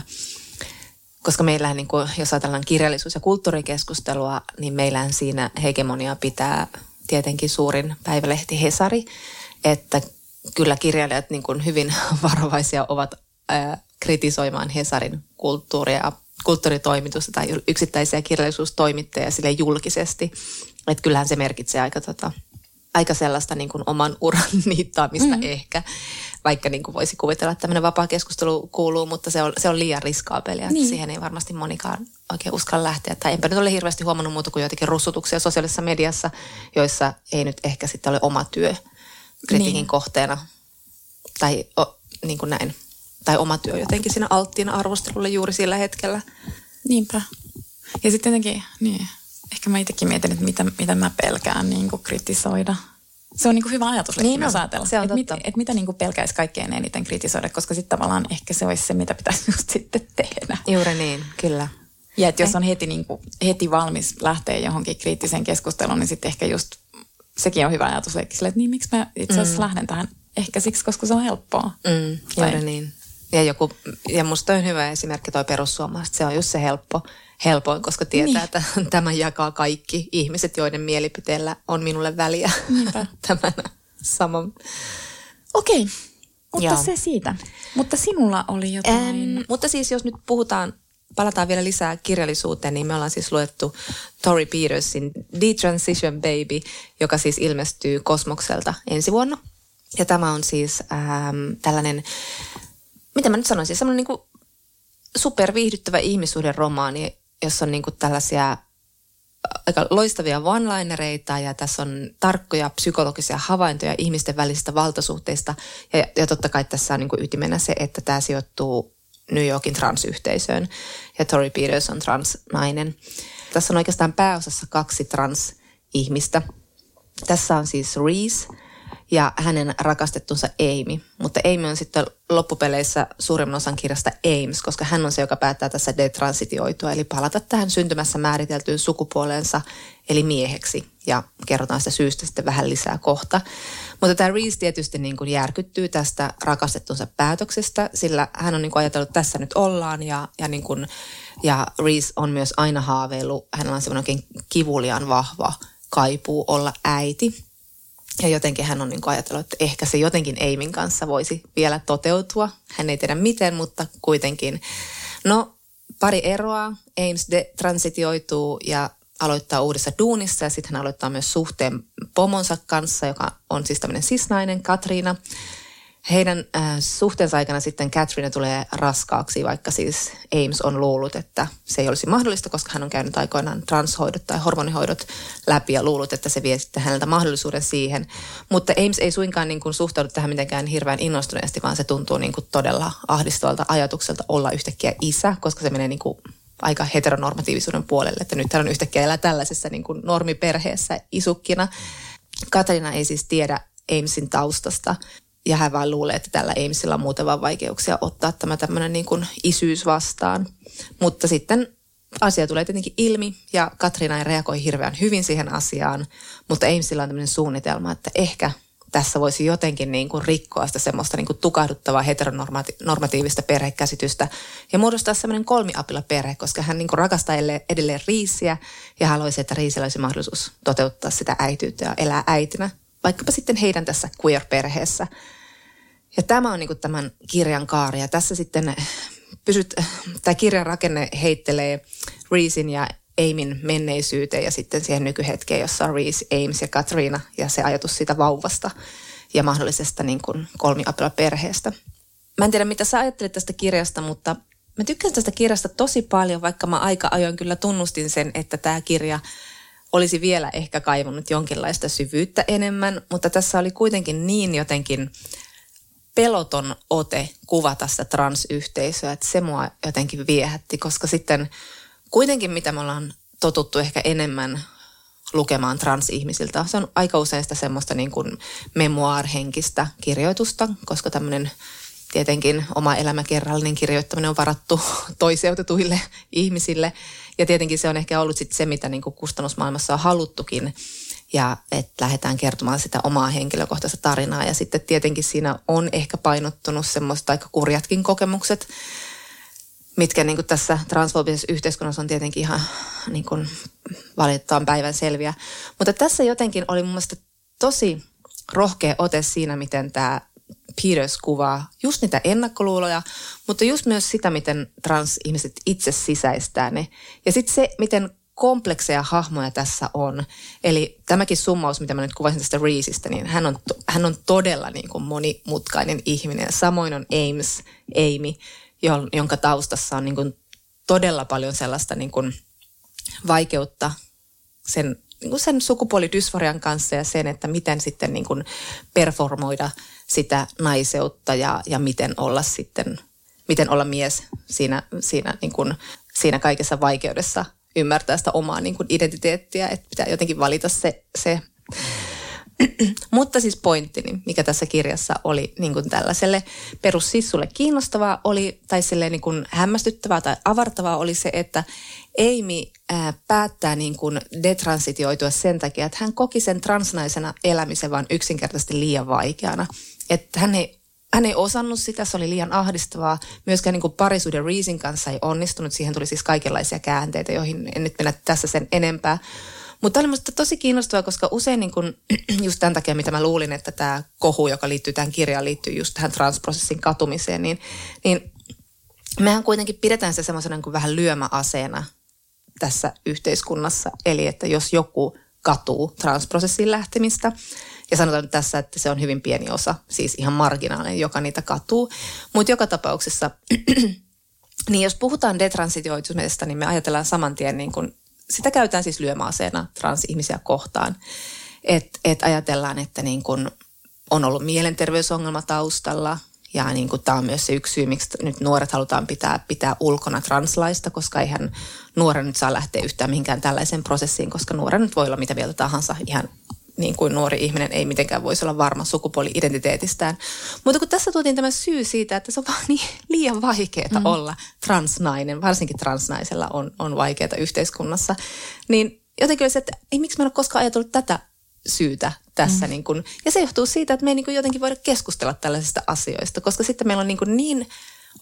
koska meillähän, niin kuin, jos ajatellaan kirjallisuus- ja kulttuurikeskustelua, niin meillähän siinä hegemonia pitää tietenkin suurin päivälehti Hesari, että kyllä kirjailijat niin kuin hyvin varovaisia ovat ää, kritisoimaan Hesarin kulttuuria, kulttuuritoimitusta tai yksittäisiä kirjallisuustoimittajia sille julkisesti. Että kyllähän se merkitsee aika, tota, aika sellaista niin kuin oman uran niittaamista mm. ehkä, vaikka niin kuin voisi kuvitella, että tämmöinen vapaa keskustelu kuuluu, mutta se on, se on liian riskaapelia, että Niin. siihen ei varmasti monikaan oikein uskalla lähteä. Tai enpä nyt ole hirveästi huomannut muuta kuin joitakin russutuksia sosiaalisessa mediassa, joissa ei nyt ehkä sitten ole oma työ kritiikin Niin. kohteena. Tai o, niin kuin näin. Tai oma työ jotenkin siinä alttiina arvostelulle juuri sillä hetkellä. Niinpä. Ja sitten jotenkin, niin, ehkä mä itsekin mietin, että mitä, mitä mä pelkään niin kuin kritisoida. Se on niin kuin hyvä ajatus, Niin on, ajatella. se on että, mit, että mitä niin kuin pelkäisi kaikkein eniten kritisoida, koska sitten tavallaan ehkä se olisi se, mitä pitäisi just sitten tehdä. Juuri niin, kyllä. Ja että jos on heti, niin kuin, heti valmis lähteä johonkin kriittiseen keskusteluun, niin sitten ehkä just sekin on hyvä ajatus sille, että niin miksi mä itse asiassa mm. lähden tähän. Ehkä siksi, koska se on helppoa. Mm, Tai- juuri niin. Ja, joku, ja musta on hyvä esimerkki toi perussuomalaiset. Se on just se helppo, helpoin, koska tietää, Niin. että tämän jakaa kaikki ihmiset, joiden mielipiteellä on minulle väliä. Niinpä. tämän saman. Okei, mutta Joo. se siitä. Mutta sinulla oli jotain... Ähm, mutta siis jos nyt puhutaan, palataan vielä lisää kirjallisuuteen, niin me ollaan siis luettu Tori Petersin Detransition Baby, joka siis ilmestyy Kosmokselta ensi vuonna. Ja tämä on siis ähm, tällainen, mitä mä nyt sanoisin, semmoinen niin superviihdyttävä ihmissuhden romaani, jossa on niin kuin tällaisia aika loistavia one-linereita ja tässä on tarkkoja psykologisia havaintoja ihmisten välisistä valtasuhteista. Ja, ja totta kai tässä on niin kuin ytimenä se, että tämä sijoittuu New Yorkin transyhteisöön ja Tori Peters on transnainen. Tässä on oikeastaan pääosassa kaksi transihmistä. Tässä on siis Reese ja hänen rakastettunsa Amy. Mutta Amy on sitten loppupeleissä suurimman osan kirjasta Ames, koska hän on se, joka päättää tässä detransitioitua, eli palata tähän syntymässä määriteltyyn sukupuoleensa, eli mieheksi. Ja kerrotaan sitä syystä sitten vähän lisää kohta. Mutta tämä Reese tietysti niin kuin järkyttyy tästä rakastettunsa päätöksestä, sillä hän on niin kuin ajatellut, että tässä nyt ollaan ja, ja, niin kuin, ja Reese on myös aina haaveillut, hänellä on semmoinen oikein kivuliaan vahva kaipuu olla äiti. Ja jotenkin hän on niin kuin ajatellut, että ehkä se jotenkin Eimin kanssa voisi vielä toteutua. Hän ei tiedä miten, mutta kuitenkin. No, pari eroa. Ames de- transitioituu ja aloittaa uudessa duunissa ja sitten hän aloittaa myös suhteen pomonsa kanssa, joka on siis tämmöinen sisnainen, Katriina. Heidän äh, suhteensa aikana sitten Katrina tulee raskaaksi, vaikka siis Ames on luullut, että se ei olisi mahdollista, koska hän on käynyt aikoinaan transhoidot tai hormonihoidot läpi ja luullut, että se vie sitten häneltä mahdollisuuden siihen. Mutta Ames ei suinkaan niin kuin suhtaudu tähän mitenkään hirveän innostuneesti, vaan se tuntuu niin kuin todella ahdistavalta ajatukselta olla yhtäkkiä isä, koska se menee niin kuin aika heteronormatiivisuuden puolelle, että nyt hän on yhtäkkiä elää tällaisessa niin kuin normiperheessä isukkina. Katarina ei siis tiedä Amesin taustasta ja hän vaan luulee, että tällä Amesilla on muuten vaan vaikeuksia ottaa tämä tämmöinen niin kuin isyys vastaan. Mutta sitten asia tulee tietenkin ilmi ja Katrina ei reagoi hirveän hyvin siihen asiaan, mutta Amesilla on tämmöinen suunnitelma, että ehkä tässä voisi jotenkin niin kuin rikkoa sitä semmoista niin kuin tukahduttavaa heteronormatiivista perhekäsitystä ja muodostaa semmoinen kolmiapila perhe, koska hän niin kuin rakastaa elle- edelleen Riisiä ja haluaisi, että Riisillä olisi mahdollisuus toteuttaa sitä äityyttä ja elää äitinä, vaikkapa sitten heidän tässä queer-perheessä. Ja tämä on niin kuin tämän kirjan kaari ja tässä sitten pysyt, tämä kirjan rakenne heittelee Reesin ja Aimin menneisyyteen ja sitten siihen nykyhetkeen, jossa on Reese, Ames ja Katriina ja se ajatus siitä vauvasta ja mahdollisesta niin kuin perheestä. Mä en tiedä, mitä sä ajattelet tästä kirjasta, mutta mä tykkään tästä kirjasta tosi paljon, vaikka mä aika ajoin kyllä tunnustin sen, että tämä kirja olisi vielä ehkä kaivannut jonkinlaista syvyyttä enemmän, mutta tässä oli kuitenkin niin jotenkin peloton ote kuvata sitä transyhteisöä, että se mua jotenkin viehätti, koska sitten kuitenkin mitä me ollaan totuttu ehkä enemmän lukemaan transihmisiltä, se on aika usein sitä semmoista niin kuin memoir-henkistä kirjoitusta, koska tämmöinen tietenkin oma elämäkerrallinen kirjoittaminen on varattu toiseutetuille ihmisille. Ja tietenkin se on ehkä ollut sit se, mitä niin kuin kustannusmaailmassa on haluttukin, ja että lähdetään kertomaan sitä omaa henkilökohtaista tarinaa. Ja sitten tietenkin siinä on ehkä painottunut semmoista aika kurjatkin kokemukset, mitkä niin kuin tässä transfobisessa yhteiskunnassa on tietenkin ihan niin kuin valitettavan päivän selviä. Mutta tässä jotenkin oli mun mielestä tosi rohkea ote siinä, miten tämä Peters kuvaa just niitä ennakkoluuloja, mutta just myös sitä, miten transihmiset itse sisäistää ne. Ja sitten se, miten komplekseja hahmoja tässä on. Eli tämäkin summaus, mitä mä nyt kuvasin tästä Reeseistä, niin hän on, hän on todella niin kuin monimutkainen ihminen. Samoin on Ames, Amy, jon- jonka taustassa on niin kuin todella paljon sellaista niin kuin vaikeutta sen, niin kuin sen sukupuolidysforian kanssa ja sen, että miten sitten niin kuin performoida sitä naiseutta ja, ja miten olla sitten, miten olla mies siinä, siinä, niin kuin, siinä kaikessa vaikeudessa ymmärtää sitä omaa niin kuin identiteettiä, että pitää jotenkin valita se, se mutta siis pointtini, mikä tässä kirjassa oli niin kuin tällaiselle perussissulle kiinnostavaa, oli, tai niin kuin hämmästyttävää tai avartavaa oli se, että Amy ää, päättää niin kuin detransitioitua sen takia, että hän koki sen transnaisena elämisen vaan yksinkertaisesti liian vaikeana. Että hän ei, hän ei osannut sitä, se oli liian ahdistavaa. Myöskään niin parisuuden Reesin kanssa ei onnistunut. Siihen tuli siis kaikenlaisia käänteitä, joihin en nyt mennä tässä sen enempää. Mutta oli minusta tosi kiinnostavaa, koska usein niin kun, just tämän takia, mitä mä luulin, että tämä kohu, joka liittyy tähän kirjaan, liittyy just tähän transprosessin katumiseen, niin, niin mehän kuitenkin pidetään se semmoisena niin vähän lyömäaseena tässä yhteiskunnassa. Eli että jos joku katuu transprosessiin lähtemistä, ja sanotaan tässä, että se on hyvin pieni osa, siis ihan marginaalinen, joka niitä katuu. Mutta joka tapauksessa, niin jos puhutaan detransitioituneesta, niin me ajatellaan saman tien niin kuin sitä käytetään siis lyömäaseena transihmisiä kohtaan. Että et ajatellaan, että niin kun on ollut mielenterveysongelma taustalla ja niin tämä on myös se yksi syy, miksi nyt nuoret halutaan pitää, pitää ulkona translaista, koska eihän nuoren nyt saa lähteä yhtään mihinkään tällaiseen prosessiin, koska nuoren nyt voi olla mitä mieltä tahansa ihan niin kuin nuori ihminen ei mitenkään voisi olla varma sukupuoli-identiteetistään. Mutta kun tässä tuotiin tämä syy siitä, että se on vaan niin liian vaikeaa mm. olla transnainen, varsinkin transnaisella on, on vaikeaa yhteiskunnassa, niin jotenkin olisi, että ei miksi mä en ole koskaan ajatellut tätä syytä tässä. Mm. Niin kun, ja se johtuu siitä, että me ei niin jotenkin voida keskustella tällaisista asioista, koska sitten meillä on niin, niin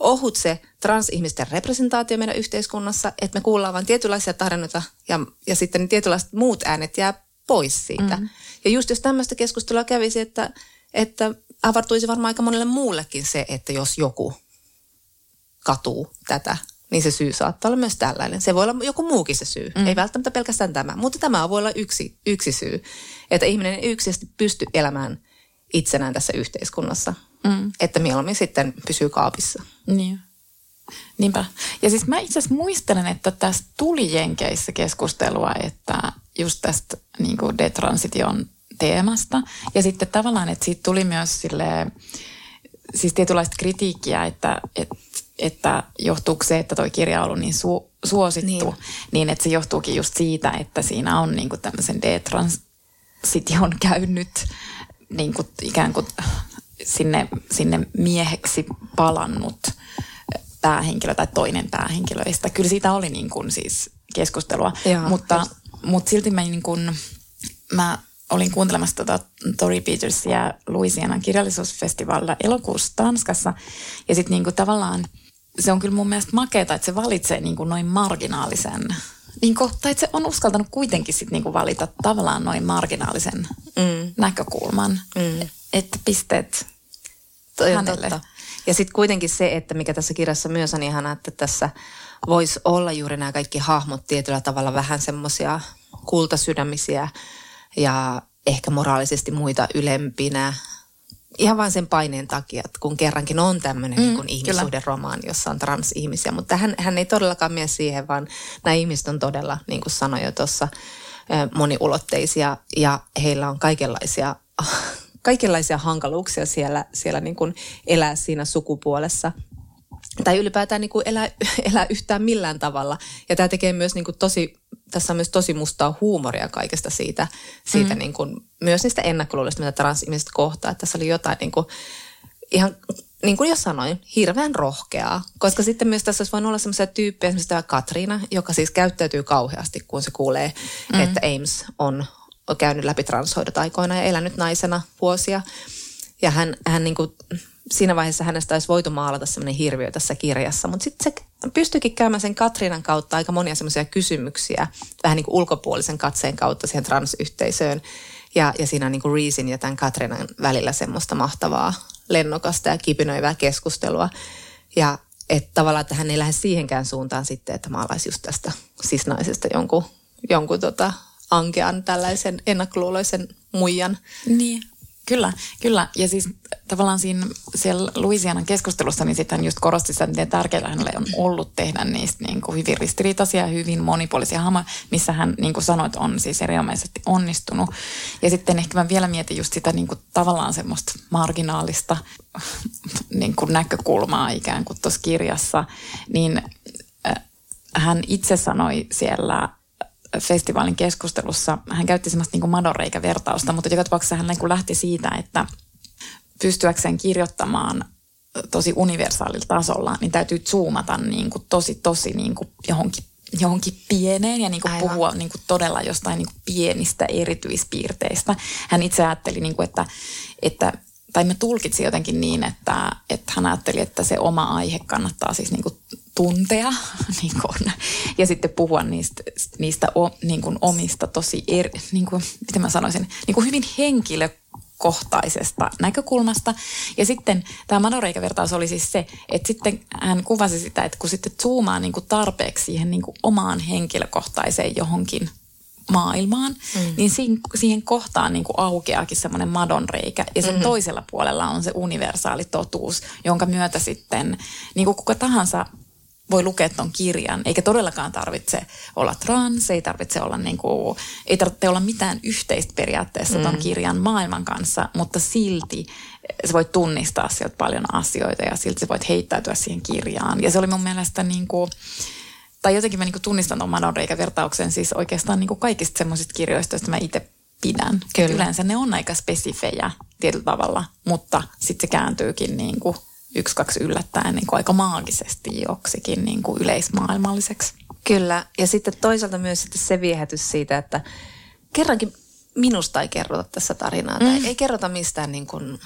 ohut se transihmisten representaatio meidän yhteiskunnassa, että me kuullaan vain tietynlaisia tarinoita ja, ja sitten ne tietynlaiset muut äänet jää pois siitä. Mm. Ja just jos tämmöistä keskustelua kävisi, että, että avartuisi varmaan aika monelle muullekin se, että jos joku katuu tätä, niin se syy saattaa olla myös tällainen. Se voi olla joku muukin se syy, mm. ei välttämättä pelkästään tämä, mutta tämä voi olla yksi, yksi syy, että ihminen ei yksisesti pysty elämään itsenään tässä yhteiskunnassa, mm. että mieluummin sitten pysyy kaapissa. Niin. Niinpä. Ja siis mä itse asiassa muistelen, että tästä tuli Jenkeissä keskustelua, että just tästä niin kuin detransition teemasta. Ja sitten tavallaan, että siitä tuli myös sille, siis tietynlaista kritiikkiä, että, että, että johtuuko se, että toi kirja on ollut niin su, suosittu, niin. niin että se johtuukin just siitä, että siinä on niin kuin tämmöisen detransition käynyt niin kuin ikään kuin sinne, sinne mieheksi palannut päähenkilö tai toinen päähenkilöistä. Kyllä siitä oli niin kuin siis keskustelua, Joo, mutta, mutta silti mä, niin kuin, mä olin kuuntelemassa tuota Tori Petersia Louisianan kirjallisuusfestivaalilla elokuussa Tanskassa. Ja sitten niin tavallaan se on kyllä mun mielestä makeeta, että se valitsee niin kuin noin marginaalisen, niin tai että se on uskaltanut kuitenkin sit niin kuin valita tavallaan noin marginaalisen mm. näkökulman. Mm. Että pisteet Toi hänelle. Totta. Ja sitten kuitenkin se, että mikä tässä kirjassa myös on ihana, että tässä voisi olla juuri nämä kaikki hahmot tietyllä tavalla vähän semmoisia kultasydämisiä ja ehkä moraalisesti muita ylempinä. Ihan vain sen paineen takia, että kun kerrankin on tämmöinen mm, niin ihmissuhderomaani, jossa on transihmisiä. Mutta hän, hän ei todellakaan mene siihen, vaan nämä ihmiset on todella, niin kuin sanoin jo tuossa, moniulotteisia ja heillä on kaikenlaisia kaikenlaisia hankaluuksia siellä, siellä niin kuin elää siinä sukupuolessa tai ylipäätään niin kuin elää, elää yhtään millään tavalla. Ja tämä tekee myös niin kuin tosi, tässä on myös tosi mustaa huumoria kaikesta siitä, siitä mm. niin kuin, myös niistä ennakkoluuloista, mitä transihmiset kohtaa. Että tässä oli jotain niin kuin, ihan, niin kuin jo sanoin, hirveän rohkeaa. Koska sitten myös tässä olisi voinut olla sellaisia tyyppejä, esimerkiksi tämä Katriina, joka siis käyttäytyy kauheasti, kun se kuulee, mm. että Ames on on käynyt läpi transhoidot aikoina ja elänyt naisena vuosia. Ja hän, hän niin kuin, siinä vaiheessa hänestä olisi voitu maalata sellainen hirviö tässä kirjassa, mutta sitten se pystyikin käymään sen Katrinan kautta aika monia semmoisia kysymyksiä, vähän niin kuin ulkopuolisen katseen kautta siihen transyhteisöön. Ja, ja siinä on niin kuin ja tämän Katrinan välillä semmoista mahtavaa, lennokasta ja kipinöivää keskustelua. Ja että tavallaan, että hän ei lähde siihenkään suuntaan sitten, että maalaisi just tästä sisnaisesta jonkun, jonkun tota, ankean tällaisen ennakkoluuloisen muijan. Niin, kyllä, kyllä. Ja siis tavallaan siinä siellä Louisianan keskustelussa, niin sitten just korosti sitä, miten tärkeää hänelle on ollut tehdä niistä niin kuin hyvin ristiriitaisia ja hyvin monipuolisia hahmoja, missä hän, niin kuin sanoit, on siis erinomaisesti onnistunut. Ja sitten ehkä mä vielä mietin just sitä niin kuin tavallaan semmoista marginaalista niin kuin näkökulmaa ikään kuin tuossa kirjassa, niin hän itse sanoi siellä festivaalin keskustelussa, hän käytti semmoista niin madoreikä-vertausta, mutta joka tapauksessa hän niin lähti siitä, että pystyäkseen kirjoittamaan tosi universaalilla tasolla, niin täytyy zoomata niin kuin tosi, tosi niin kuin johonkin, johonkin pieneen ja niin kuin puhua niin kuin todella jostain niin kuin pienistä erityispiirteistä. Hän itse ajatteli, niin kuin, että, että tai me tulkitsi jotenkin niin, että, että hän ajatteli, että se oma aihe kannattaa siis niin kuin tuntea niin kuin, ja sitten puhua niistä, niistä o, niin kuin omista tosi, eri, niin kuin, miten mä sanoisin, niin hyvin henkilö kohtaisesta näkökulmasta. Ja sitten tämä Madoreikä-vertaus oli siis se, että sitten hän kuvasi sitä, että kun sitten zoomaa niin kuin tarpeeksi siihen niin kuin omaan henkilökohtaiseen johonkin maailmaan, mm. niin siihen, siihen kohtaan niin kuin aukeakin semmoinen madonreikä. Ja sen mm-hmm. toisella puolella on se universaali totuus, jonka myötä sitten niin kuin kuka tahansa voi lukea tuon kirjan, eikä todellakaan tarvitse olla trans, ei tarvitse olla, niin kuin, ei tarvitse olla mitään yhteistä periaatteessa tuon mm. kirjan maailman kanssa, mutta silti sä voit tunnistaa sieltä paljon asioita ja silti sä voit heittäytyä siihen kirjaan. Ja se oli mun mielestä niin kuin, tai jotenkin mä niin kuin tunnistan tuon Madonreikä-vertauksen siis oikeastaan niin kuin kaikista semmoisista kirjoista, joista mä itse pidän. Kyllä. Yleensä ne on aika spesifejä tietyllä tavalla, mutta sitten se kääntyykin niin kuin yksi, kaksi yllättäen niin kuin aika maagisesti joksikin niin kuin yleismaailmalliseksi. Kyllä, ja sitten toisaalta myös sitten se viehätys siitä, että kerrankin minusta ei kerrota tässä tarinaa. Mm. Tai ei kerrota mistään niin kuin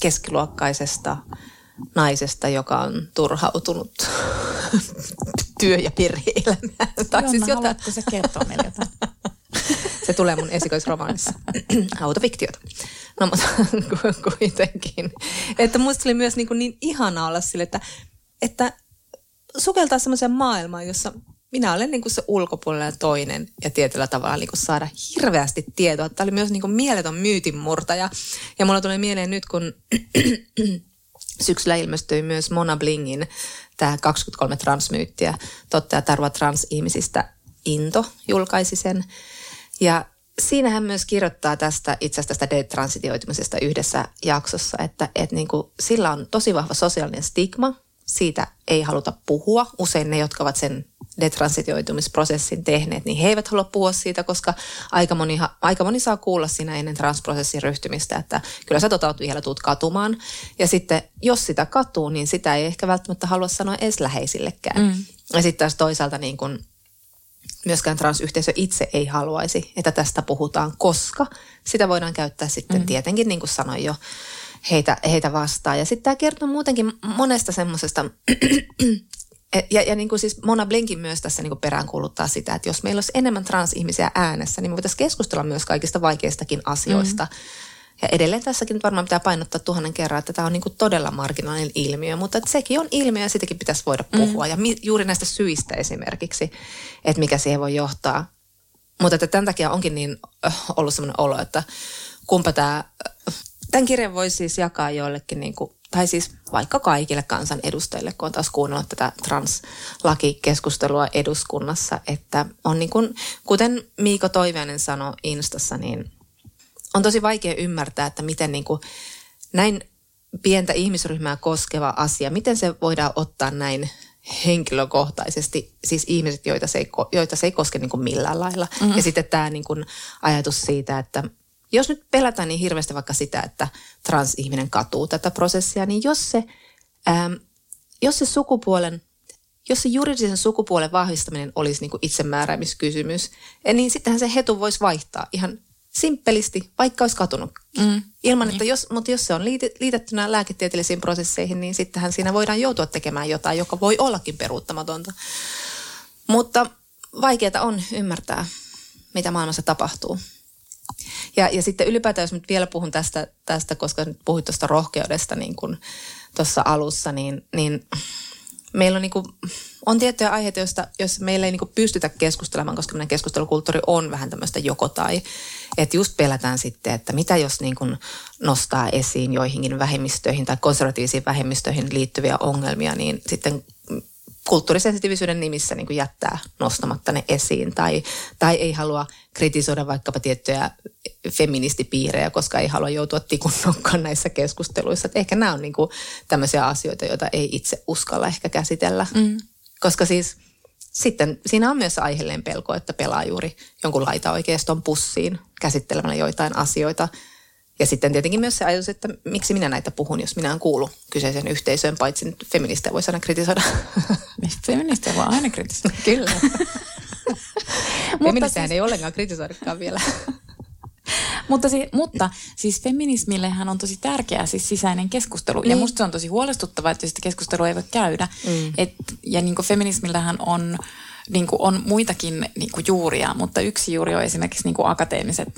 keskiluokkaisesta naisesta, joka on turhautunut työ- ja perhe-elämään. Tai Jonna, siis jotain. se kertoa meille jotain? se tulee mun esikoisromaanissa. Autofiktiota. No mutta kuitenkin. Että musta oli myös niin, kuin niin ihana olla sille, että, että sukeltaa semmoiseen maailmaan, jossa minä olen niin kuin se ulkopuolella toinen ja tietyllä tavalla niin kuin saada hirveästi tietoa. Tämä oli myös niin kuin mieletön myytinmurtaja. Ja mulla tulee mieleen nyt, kun syksyllä ilmestyi myös Mona Blingin tämä 23 transmyyttiä. Totta ja tarva transihmisistä Into julkaisi sen. Ja siinä hän myös kirjoittaa tästä itse asiassa tästä detransitioitumisesta yhdessä jaksossa, että, että niin kuin, sillä on tosi vahva sosiaalinen stigma, siitä ei haluta puhua. Usein ne, jotka ovat sen detransitioitumisprosessin tehneet, niin he eivät halua puhua siitä, koska aika moni, aika moni saa kuulla siinä ennen transprosessin ryhtymistä, että kyllä sä tota vielä tuut katumaan. Ja sitten jos sitä katuu, niin sitä ei ehkä välttämättä halua sanoa edes läheisillekään. Mm. Ja sitten taas toisaalta niin kun myöskään transyhteisö itse ei haluaisi, että tästä puhutaan, koska sitä voidaan käyttää sitten mm. tietenkin, niin kuin sanoin jo, heitä, heitä vastaan. Ja sitten tämä kertoo muutenkin monesta semmoisesta, ja, ja niin kuin siis Mona Blinkin myös tässä niin kuin peräänkuuluttaa sitä, että jos meillä olisi enemmän transihmisiä äänessä, niin me voitaisiin keskustella myös kaikista vaikeistakin asioista. Mm. Ja edelleen tässäkin nyt varmaan pitää painottaa tuhannen kerran, että tämä on niin kuin todella marginaalinen ilmiö, mutta että sekin on ilmiö ja sitäkin pitäisi voida mm. puhua. Mm. Ja mi- juuri näistä syistä esimerkiksi, että mikä siihen voi johtaa. Mutta että tämän takia onkin niin ollut sellainen olo, että kumpa tämä, tämän kirjan voi siis jakaa joillekin niin kuin, tai siis vaikka kaikille kansanedustajille, kun on taas kuunnellut tätä translakikeskustelua eduskunnassa, että on niin kuin, kuten Miiko Toiveinen sanoi Instassa, niin on tosi vaikea ymmärtää, että miten niin kuin näin pientä ihmisryhmää koskeva asia, miten se voidaan ottaa näin henkilökohtaisesti, siis ihmiset, joita se ei, joita se ei koske niin kuin millään lailla. Mm-hmm. Ja sitten tämä niin kuin ajatus siitä, että jos nyt pelätään niin hirveästi vaikka sitä, että transihminen katuu tätä prosessia, niin jos se, ähm, jos se sukupuolen, jos se juridisen sukupuolen vahvistaminen olisi niin kuin itsemääräämiskysymys, niin sittenhän se hetu voisi vaihtaa ihan simppelisti, vaikka olisi katunut. Mm. Ilman, että niin. jos, mutta jos se on liitettynä lääketieteellisiin prosesseihin, niin sittenhän siinä voidaan joutua tekemään jotain, joka voi ollakin peruuttamatonta. Mutta vaikeaa on ymmärtää, mitä maailmassa tapahtuu. Ja, ja sitten ylipäätään, jos nyt vielä puhun tästä, tästä koska nyt puhuit tuosta rohkeudesta niin kuin tuossa alussa, niin, niin meillä on, niin kuin, on tiettyjä aiheita, joista, jos meillä ei niin kuin pystytä keskustelemaan, koska meidän keskustelukulttuuri on vähän tämmöistä joko tai. Että just pelätään sitten, että mitä jos niin kuin nostaa esiin joihinkin vähemmistöihin tai konservatiivisiin vähemmistöihin liittyviä ongelmia, niin sitten kulttuurisensitiivisyyden nimissä niin kuin jättää nostamatta ne esiin tai, tai ei halua kritisoida vaikkapa tiettyjä feministipiirejä, koska ei halua joutua tikun nokkaan näissä keskusteluissa. Et ehkä nämä on niin kuin tämmöisiä asioita, joita ei itse uskalla ehkä käsitellä. Mm. Koska siis sitten siinä on myös aiheellinen pelko, että pelaa juuri jonkun laita oikeiston pussiin käsittelemällä joitain asioita. Ja sitten tietenkin myös se ajatus, että miksi minä näitä puhun, jos minä en kuulu kyseiseen yhteisöön, paitsi nyt feministejä voisi aina kritisoida. Feministejä voi aina kritisoida. Kyllä. Feministejä siis- ei ollenkaan kritisoidakaan vielä. mutta, si- mutta siis feminismillehän on tosi tärkeää siis sisäinen keskustelu. Niin. Ja musta se on tosi huolestuttavaa, että sitä keskustelua ei voi käydä. Mm. Et, ja niin feministmillähän on, niin on muitakin niin juuria, mutta yksi juuri on esimerkiksi niin akateemiset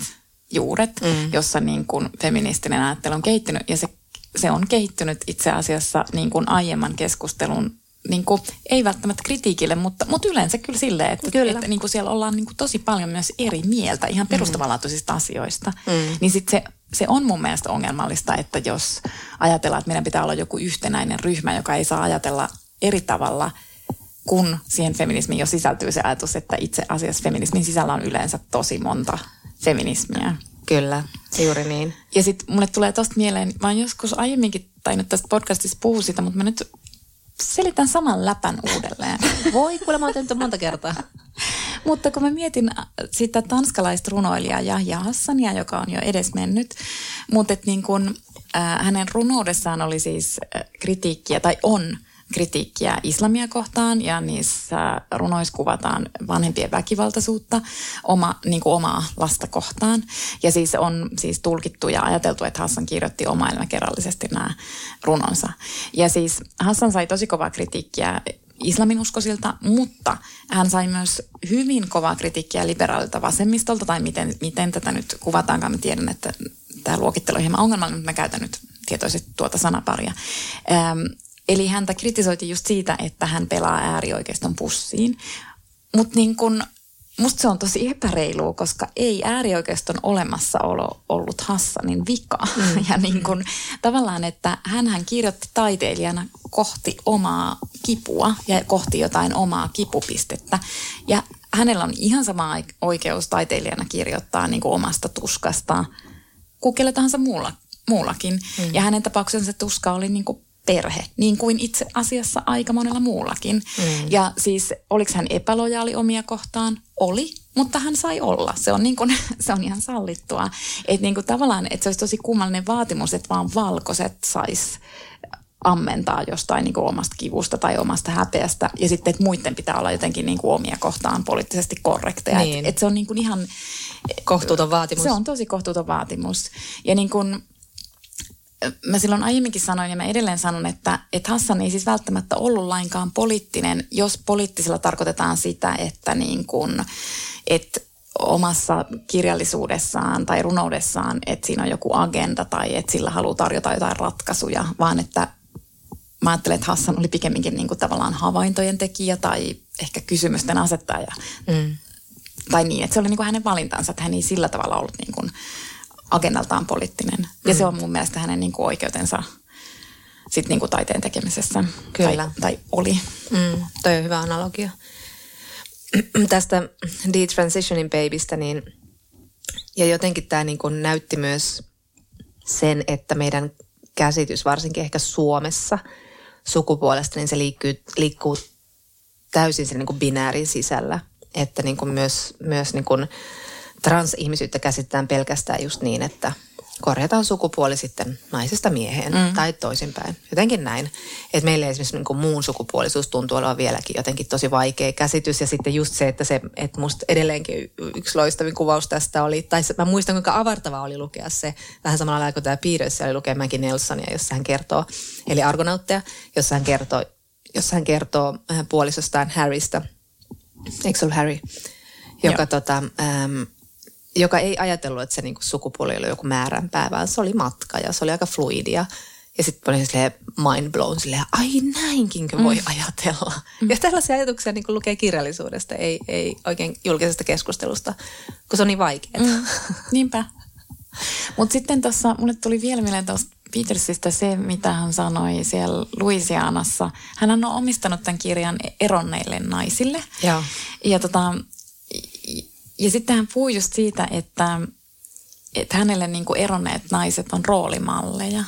juuret, mm. jossa niin kuin feministinen ajattelu on kehittynyt. Ja se, se on kehittynyt itse asiassa niin kuin aiemman keskustelun niin kuin, ei välttämättä kritiikille, mutta, mutta yleensä kyllä silleen, että, kyllä. että niin kuin siellä ollaan niin kuin tosi paljon myös eri mieltä ihan perustavanlaatuisista mm. asioista. Mm. Niin sitten se, se on mun mielestä ongelmallista, että jos ajatellaan, että meidän pitää olla joku yhtenäinen ryhmä, joka ei saa ajatella eri tavalla, kun siihen feminismiin jo sisältyy se ajatus, että itse asiassa feminismin sisällä on yleensä tosi monta feminismiä. Kyllä, juuri niin. Ja sitten mulle tulee tosta mieleen, mä oon joskus aiemminkin tainnut tästä podcastista puhua sitä, mutta mä nyt selitän saman läpän uudelleen. Voi, kuule mä oon monta kertaa. Mutta kun mä mietin sitä tanskalaista runoilijaa Jahja Hassania, joka on jo edes mennyt, mutta niin kun, äh, hänen runoudessaan oli siis äh, kritiikkiä, tai on kritiikkiä islamia kohtaan ja niissä runoissa kuvataan vanhempien väkivaltaisuutta oma, niin kuin omaa lasta kohtaan. Ja siis on siis tulkittu ja ajateltu, että Hassan kirjoitti omailmakerrallisesti nämä runonsa. Ja siis Hassan sai tosi kovaa kritiikkiä islaminuskoisilta, mutta hän sai myös hyvin kovaa kritiikkiä liberaalilta vasemmistolta, tai miten, miten tätä nyt kuvataankaan. Mä tiedän, että tämä luokittelu on hieman ongelmallinen, mutta mä käytän nyt tietoisesti tuota sanaparia. Ähm, Eli häntä kritisoitiin just siitä, että hän pelaa äärioikeiston pussiin. Mutta niin kun, musta se on tosi epäreilua, koska ei äärioikeiston olemassaolo ollut Hassanin vika. Mm. Ja niin kun, tavallaan, että hän kirjoitti taiteilijana kohti omaa kipua ja kohti jotain omaa kipupistettä. Ja hänellä on ihan sama oikeus taiteilijana kirjoittaa niin kuin omasta tuskasta kuin kelle tahansa muulla, muullakin. Mm. Ja hänen tapauksensa tuska oli niin kuin perhe, niin kuin itse asiassa aika monella muullakin. Mm. Ja siis oliko hän epälojaali omia kohtaan? Oli, mutta hän sai olla. Se on, niin kuin, se on ihan sallittua. Että niin kuin tavallaan, että se olisi tosi kummallinen vaatimus, että vaan valkoiset sais ammentaa jostain niin kuin omasta kivusta tai omasta häpeästä. Ja sitten, että muiden pitää olla jotenkin niin kuin omia kohtaan poliittisesti korrekteja. Niin. Että et se on niin kuin ihan... Kohtuuton vaatimus. Se on tosi kohtuuton vaatimus. Ja niin kuin, mä silloin aiemminkin sanoin ja mä edelleen sanon, että, että Hassan ei siis välttämättä ollut lainkaan poliittinen, jos poliittisella tarkoitetaan sitä, että niin kuin, että omassa kirjallisuudessaan tai runoudessaan, että siinä on joku agenda tai että sillä haluaa tarjota jotain ratkaisuja, vaan että mä ajattelen, että Hassan oli pikemminkin niin kuin tavallaan havaintojen tekijä tai ehkä kysymysten asettaja. Mm. Tai niin, että se oli niin kuin hänen valintansa, että hän ei sillä tavalla ollut niin kuin agendaltaan poliittinen. Ja mm. se on mun mielestä hänen niin kuin oikeutensa sit niin kuin taiteen tekemisessä. Kyllä. Tai, tai oli. Mm, toi on hyvä analogia. Tästä Detransitioning Babystä, niin ja jotenkin tämä niin kuin näytti myös sen, että meidän käsitys, varsinkin ehkä Suomessa sukupuolesta, niin se liikkuu, liikkuu täysin sen niin kuin binäärin sisällä. Että niin kuin myös, myös niin kuin transihmisyyttä käsitetään pelkästään just niin, että korjataan sukupuoli sitten naisesta mieheen mm. tai toisinpäin. Jotenkin näin. Että meille esimerkiksi niin kuin muun sukupuolisuus tuntuu olevan vieläkin jotenkin tosi vaikea käsitys. Ja sitten just se, että, se, että musta edelleenkin yksi loistavin kuvaus tästä oli, tai mä muistan kuinka avartavaa oli lukea se, vähän samalla lailla kuin tämä Piirössä oli lukea Maggie Nelsonia, jossa hän kertoo, eli argonautteja, jossa hän kertoo, jossa hän kertoo äh, puolisostaan Harrystä, eikö se ollut Harry, joka tota, ähm, joka ei ajatellut, että se niinku sukupuoli oli joku määränpää, vaan se oli matka ja se oli aika fluidia. Ja sitten oli silleen mind blown, silleen, ai näinkinkö voi mm. ajatella. Mm. Ja tällaisia ajatuksia niin lukee kirjallisuudesta, ei, ei oikein julkisesta keskustelusta, kun se on niin vaikeaa. Mm. Niinpä. Mutta sitten tuossa, mulle tuli vielä mieleen tuosta Petersistä se, mitä hän sanoi siellä Louisianassa. Hän on omistanut tämän kirjan eronneille naisille. Joo. Ja tota, ja sitten hän puhui just siitä, että, että hänelle niin kuin eronneet naiset on roolimalleja.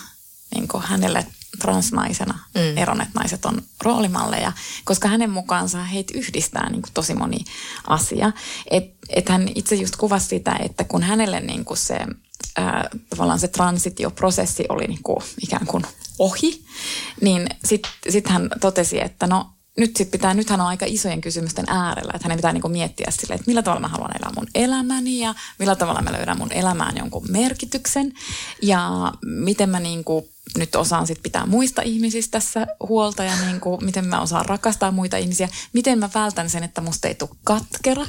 Niin kuin hänelle transnaisena mm. eronet naiset on roolimalleja, koska hänen mukaansa heitä yhdistää niin kuin tosi moni asia. Että et hän itse just kuvasi sitä, että kun hänelle niin kuin se ää, tavallaan se transitioprosessi oli niin kuin ikään kuin ohi, niin sitten sit hän totesi, että no nyt sit pitää, nythän on aika isojen kysymysten äärellä, että hänen pitää niinku miettiä sille, että millä tavalla mä haluan elää mun elämäni ja millä tavalla mä löydän mun elämään jonkun merkityksen. Ja miten mä niinku nyt osaan sit pitää muista ihmisistä tässä huolta ja niinku, miten mä osaan rakastaa muita ihmisiä, miten mä vältän sen, että musta ei tule katkera,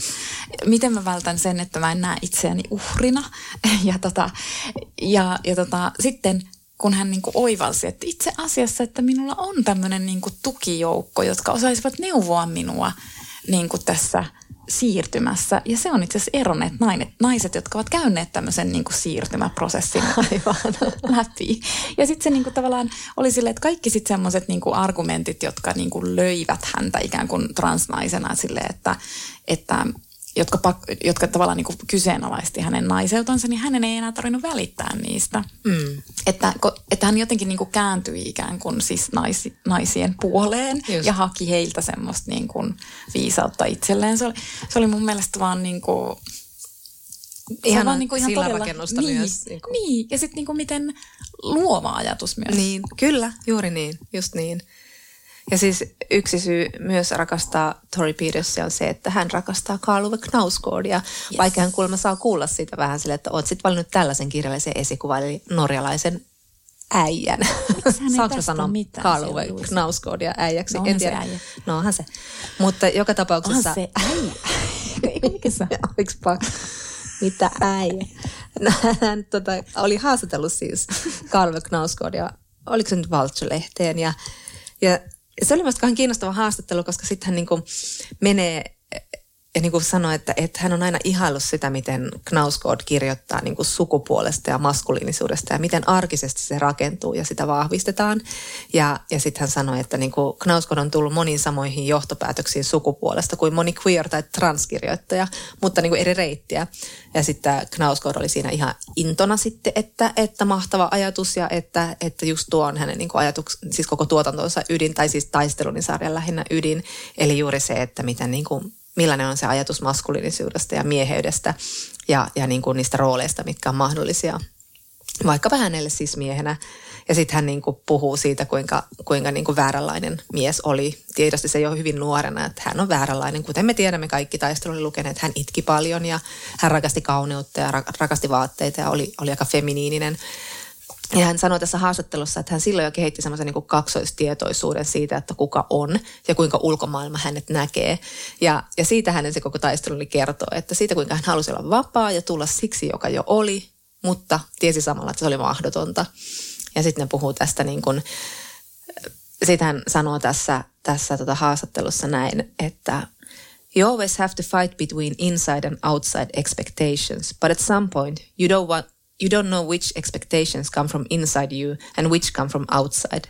miten mä vältän sen, että mä en näe itseäni uhrina. Ja, tota, ja, ja tota, sitten kun hän niin kuin oivalsi, että itse asiassa, että minulla on tämmöinen niin kuin tukijoukko, jotka osaisivat neuvoa minua niin kuin tässä siirtymässä. Ja se on itse asiassa eronneet naiset, naiset, jotka ovat käyneet tämmöisen niin kuin siirtymäprosessin Aivan. läpi. Ja sitten se niin kuin tavallaan oli silleen, että kaikki sitten semmoiset niin kuin argumentit, jotka niin kuin löivät häntä ikään kuin transnaisena silleen, että, että jotka, jotka tavallaan niin kuin kyseenalaisti hänen naiseutansa, niin hänen ei enää tarvinnut välittää niistä. Mm. Että, että hän jotenkin niin kuin kääntyi ikään kuin siis nais, naisien puoleen Just. ja haki heiltä semmoista niin kuin viisautta itselleen. Se oli, se oli mun mielestä vaan niin kuin, Ihan, vaan niin kuin ihan todella, niin, myös. Niin, kuin. niin. ja sitten niin kuin miten luova ajatus myös. Niin, kyllä, juuri niin, just niin. Ja siis yksi syy myös rakastaa Tori Petersia on se, että hän rakastaa Karl Knausgårdia, yes. vaikka hän kuulemma saa kuulla siitä vähän sille, että oot sitten valinnut tällaisen kirjallisen esikuvan, eli norjalaisen äijän. Saanko sanoa Karl Knausgårdia äijäksi? No, en tiedä. Se äijä. No onhan se. Mutta joka tapauksessa... Onhan se äijä. Mikä se on? Mitä äijä? No, hän tota, oli haastatellut siis Karl Ove Knausgårdia, oliko se nyt Valtsu-lehteen, ja, ja se oli myös kiinnostava haastattelu, koska sitten hän niin kuin menee ja niin kuin sanoi, että, että hän on aina ihaillut sitä, miten Knausgård kirjoittaa niin kuin sukupuolesta ja maskuliinisuudesta ja miten arkisesti se rakentuu ja sitä vahvistetaan. Ja, ja sitten hän sanoi, että niin kuin Knausgård on tullut moniin samoihin johtopäätöksiin sukupuolesta kuin moni queer- tai transkirjoittaja, mutta niin kuin eri reittiä. Ja sitten Knausgård oli siinä ihan intona sitten, että, että mahtava ajatus ja että, että just tuo on hänen niin kuin ajatuks, siis koko tuotantonsa ydin, tai siis taistelun sarjan lähinnä ydin. Eli juuri se, että miten niin kuin millainen on se ajatus maskuliinisuudesta ja mieheydestä ja, ja niin kuin niistä rooleista, mitkä on mahdollisia vaikkapa hänelle siis miehenä. Ja sitten hän niin kuin puhuu siitä, kuinka, kuinka niin kuin vääränlainen mies oli. Tietysti se jo hyvin nuorena, että hän on vääränlainen. Kuten me tiedämme kaikki taistelun lukeneet, hän itki paljon ja hän rakasti kauneutta ja rakasti vaatteita ja oli, oli aika feminiininen. Ja hän sanoi tässä haastattelussa, että hän silloin jo kehitti semmoisen niin kaksoistietoisuuden siitä, että kuka on ja kuinka ulkomaailma hänet näkee. Ja, ja siitä hänen se koko taistelu oli kertoo, että siitä kuinka hän halusi olla vapaa ja tulla siksi, joka jo oli, mutta tiesi samalla, että se oli mahdotonta. Ja sitten puhuu tästä niin kuin, sitten hän sanoo tässä, tässä tota haastattelussa näin, että You always have to fight between inside and outside expectations, but at some point you don't want you don't know which expectations come from inside you and which come from outside.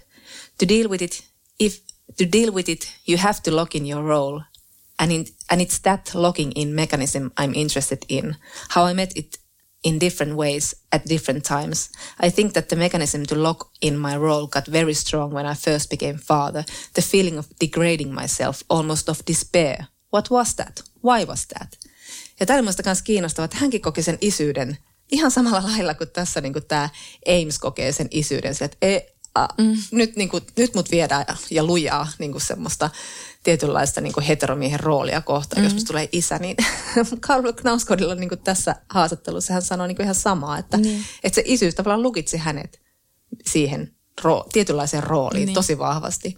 To deal with it, if to deal with it, you have to lock in your role. And, in, and it's that locking in mechanism I'm interested in, how I met it in different ways at different times. I think that the mechanism to lock in my role got very strong when I first became father. The feeling of degrading myself, almost of despair. What was that? Why was that? Ja tämä on myös että hänkin koki sen isyyden ihan samalla lailla kuin tässä niin kuin tämä Ames kokee sen isyyden. että e, a, mm. nyt, niin kuin, nyt mut viedään ja, ja lujaa niin kuin semmoista tietynlaista niin kuin heteromiehen roolia kohtaan, mm. jos musta tulee isä, niin Karl Knauskodilla niin kuin tässä haastattelussa hän sanoi niin kuin ihan samaa, että, mm. että se isyys tavallaan lukitsi hänet siihen roo, tietynlaiseen rooliin niin. tosi vahvasti.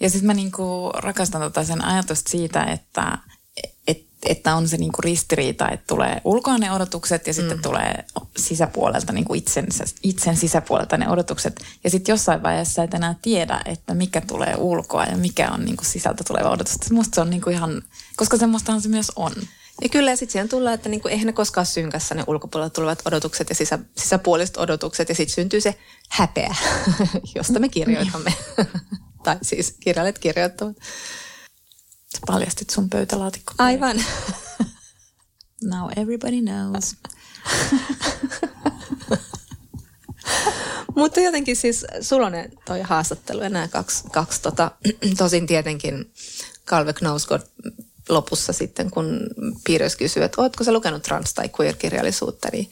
Ja sitten mä niinku rakastan tota sen ajatusta siitä, että että on se niinku ristiriita, että tulee ulkoa ne odotukset ja sitten mm. tulee sisäpuolelta, niinku itsensä, itsen sisäpuolelta ne odotukset. Ja sitten jossain vaiheessa et enää tiedä, että mikä tulee ulkoa ja mikä on niinku sisältä tuleva odotus. Musta se on niinku ihan, koska semmoistahan se myös on. Ja kyllä, ja sitten siihen tulee, että niinku, eihän ne koskaan synkässä ne ulkopuolelta tulevat odotukset ja sisä, sisäpuoliset odotukset. Ja sitten syntyy se häpeä, josta me kirjoitamme. tai siis kirjailijat kirjoittavat. Sä paljastit sun pöytälaatikko. Aivan. Now everybody knows. Mutta jotenkin siis sulla on ne toi haastattelu ja nämä kaksi, kaksi tota, tosin tietenkin Calve Knausgård lopussa sitten, kun Piirros kysyy, että ootko sä lukenut trans- tai queer-kirjallisuutta, niin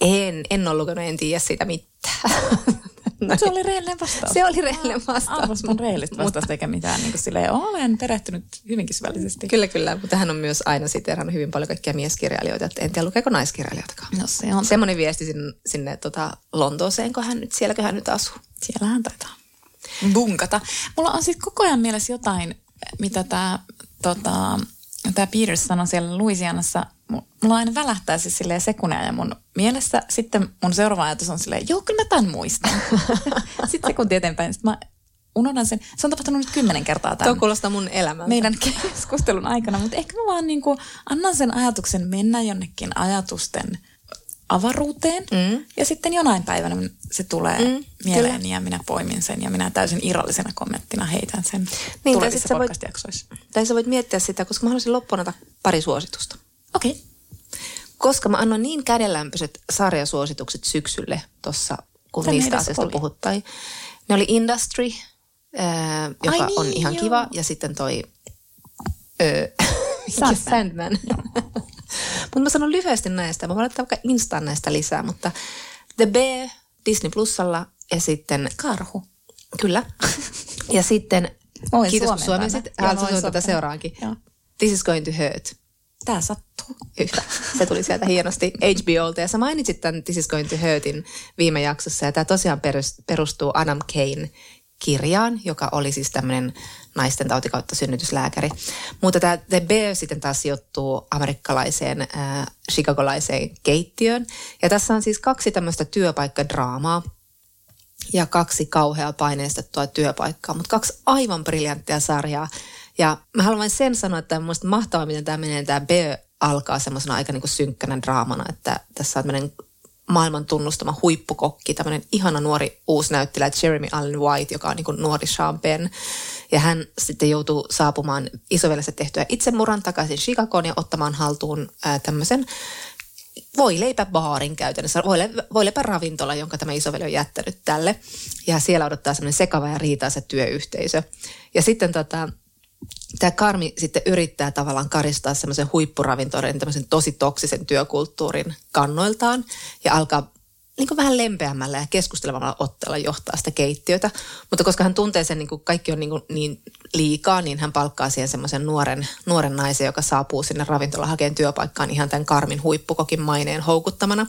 en, en ole lukenut, en tiedä siitä mitään. Se oli rehellinen vastaus. Se oli rehellinen vastaus. Arvostan rehellistä vastausta eikä mitään niin kuin silleen, olen perehtynyt hyvinkin syvällisesti. Kyllä, kyllä, mutta hän on myös aina siterannut hyvin paljon kaikkia mieskirjailijoita, että en tiedä lukeeko naiskirjailijoitakaan. No se on. Semmoinen viesti sinne, sinne tota Lontooseen, kun hän nyt, sielläkö hän nyt asuu. Siellähän taitaa bunkata. Mulla on sitten koko ajan mielessä jotain, mitä tämä tota, tää Peters sanoi siellä Louisianassa. Mulla aina välähtää siis silleen sekunneja ja mun mielessä sitten mun seuraava ajatus on silleen, joo kyllä mä tämän muistan. sitten sekunti eteenpäin, sitten mä unohdan sen. Se on tapahtunut nyt kymmenen kertaa tämän. Tuo kuulostaa mun elämältä. Meidän keskustelun aikana, mutta ehkä mä vaan niin kuin annan sen ajatuksen mennä jonnekin ajatusten avaruuteen. Mm. Ja sitten jonain päivänä se tulee mm, mieleeni kyllä. ja minä poimin sen ja minä täysin irrallisena kommenttina heitän sen niin, tulevissa podcast-jaksoissa. Tai sä voit miettiä sitä, koska mä haluaisin loppuun pari suositusta. Okei. Okay. Koska mä annoin niin kädenlämpöiset sarjasuositukset syksylle tuossa, kun Tän niistä asioista puhuttiin. Ne oli Industry, äh, joka Ai on niin, ihan joo. kiva, ja sitten toi äh, Sandman. Sandman. mutta mä sanon lyhyesti näistä. Mä voin laittaa vaikka Instaan näistä lisää, mutta The Bear Disney Plusalla ja sitten... Karhu. Kyllä. ja sitten, Voin kiitos kun suomisit. Haluaisin tätä seuraankin. This is going to hurt. Tää sattuu. Yhtä. Se tuli sieltä hienosti HBOlta. Ja sä mainitsit tämän This is going to hurtin viime jaksossa. Ja tämä tosiaan perustuu Adam Kane kirjaan, joka oli siis tämmöinen naisten tautikautta synnytyslääkäri. Mutta tämä The Bear sitten taas sijoittuu amerikkalaiseen, äh, chicagolaiseen keittiöön. Ja tässä on siis kaksi tämmöistä työpaikkadraamaa ja kaksi kauheaa paineistettua työpaikkaa, mutta kaksi aivan briljanttia sarjaa. Ja mä haluan vain sen sanoa, että on mahtavaa, miten tämä menee. Tämä Bear alkaa semmoisena aika niin kuin synkkänä draamana, että tässä on tämmöinen maailman tunnustama huippukokki, tämmöinen ihana nuori uusi näyttelijä Jeremy Allen White, joka on niin nuori Sean Penn. Ja hän sitten joutuu saapumaan isoveljensä tehtyä itsemurran takaisin Chicagoon ja ottamaan haltuun ää, tämmöisen voileipäbaarin käytännössä, voileipä ravintola, jonka tämä isoveli on jättänyt tälle. Ja siellä odottaa semmoinen sekava ja riitaisa työyhteisö. Ja sitten tota, tämä Karmi sitten yrittää tavallaan karistaa semmoisen huippuravintorin, tämmöisen tosi toksisen työkulttuurin kannoiltaan ja alkaa niin kuin vähän lempeämmällä ja keskustelevalla otteella johtaa sitä keittiötä. Mutta koska hän tuntee sen, niin kuin kaikki on niin, kuin niin liikaa, niin hän palkkaa siihen semmoisen nuoren, nuoren naisen, joka saapuu sinne ravintola hakeen työpaikkaan ihan tämän Karmin huippukokin maineen houkuttamana.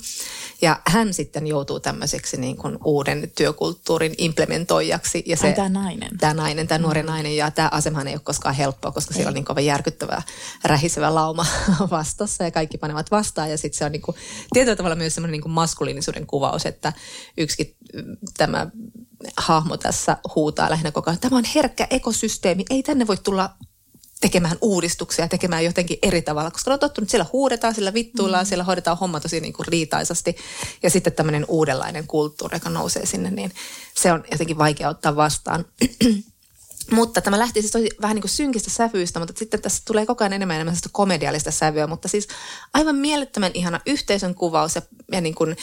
Ja hän sitten joutuu tämmöiseksi niin kuin uuden työkulttuurin implementoijaksi. Ja se, tämä nainen. Tämä nainen, tämä nuori mm. nainen. Ja tämä asemahan ei ole koskaan helppoa, koska ei. siellä on niin kovin järkyttävä, rähisevä lauma vastassa ja kaikki panevat vastaan. Ja sitten se on niin kuin, tietyllä tavalla myös semmoinen niin kuin maskuliinisuuden kuvaus, että yksikin tämä hahmo tässä huutaa lähinnä koko ajan, tämä on herkkä ekosysteemi, ei tänne voi tulla tekemään uudistuksia, tekemään jotenkin eri tavalla, koska on tottunut, siellä huudetaan, siellä vittuillaan, mm. siellä hoidetaan homma tosi niin kuin riitaisasti. Ja sitten tämmöinen uudenlainen kulttuuri, joka nousee sinne, niin se on jotenkin vaikea ottaa vastaan. mutta tämä lähti siis tosi vähän niin kuin synkistä sävyistä, mutta sitten tässä tulee koko ajan enemmän enemmän komediallista sävyä, mutta siis aivan mielettömän ihana yhteisön kuvaus ja, ja niin kuin,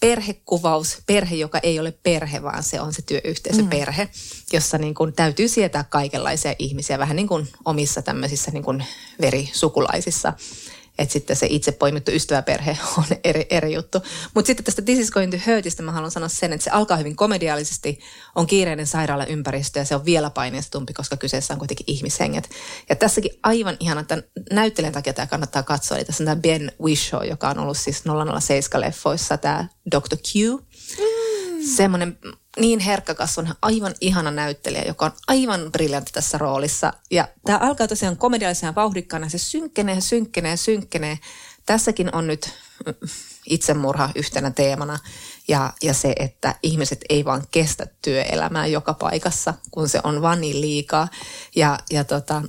perhekuvaus, perhe, joka ei ole perhe, vaan se on se työyhteisöperhe, mm. jossa niin kuin täytyy sietää kaikenlaisia ihmisiä, vähän niin kuin omissa tämmöisissä niin kuin verisukulaisissa. Että sitten se itse poimittu ystäväperhe on eri, eri juttu. Mutta sitten tästä This is going to hurtista mä haluan sanoa sen, että se alkaa hyvin komediaalisesti, on kiireinen sairaalaympäristö ja se on vielä paineistumpi, koska kyseessä on kuitenkin ihmishenget. Ja tässäkin aivan ihana, että näyttelijän takia tämä kannattaa katsoa. Eli tässä on tämä Ben Wishaw, joka on ollut siis 007-leffoissa, tämä Dr. Q. Mm. Semmoinen niin herkkäkasvun, aivan ihana näyttelijä, joka on aivan briljantti tässä roolissa. Ja tämä alkaa tosiaan komediallisena vauhdikkaana, se synkkenee, synkkenee, synkkenee. Tässäkin on nyt itsemurha yhtenä teemana ja, ja se, että ihmiset ei vaan kestä työelämää joka paikassa, kun se on vaan niin liikaa. Ja, ja tota,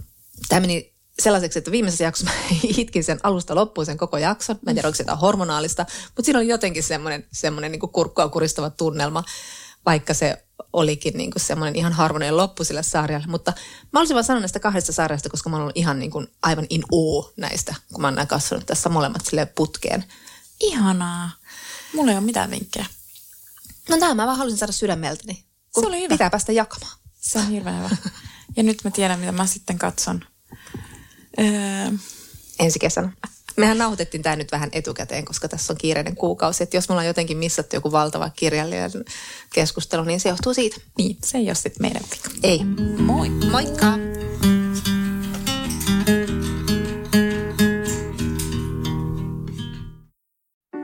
tämä meni sellaiseksi, että viimeisessä jaksossa mä itkin sen alusta loppuun sen koko jakson. Mä en tiedä, onko se hormonaalista, mutta siinä oli jotenkin semmoinen, semmoinen niin kurkkua kuristava tunnelma vaikka se olikin niin kuin semmoinen ihan harmoninen loppu sille sarjalle. Mutta mä olisin vaan sanonut näistä kahdesta sarjasta, koska mä ollut ihan niin kuin aivan in uu näistä, kun mä oon katsonut tässä molemmat sille putkeen. Ihanaa. Mulla ei ole mitään vinkkejä. No tämä mä vaan halusin saada sydämeltäni. Se oli hyvä. Pitää päästä jakamaan. Se on hirveän hyvä. Ja nyt mä tiedän, mitä mä sitten katson. Öö, Ensi kesänä. Mehän nauhoitettiin tämä nyt vähän etukäteen, koska tässä on kiireinen kuukausi. Että jos mulla on jotenkin missattu joku valtava kirjallinen keskustelu, niin se johtuu siitä. niin, se ei ole sitten meidän vika. Ei. Moi. Moikka!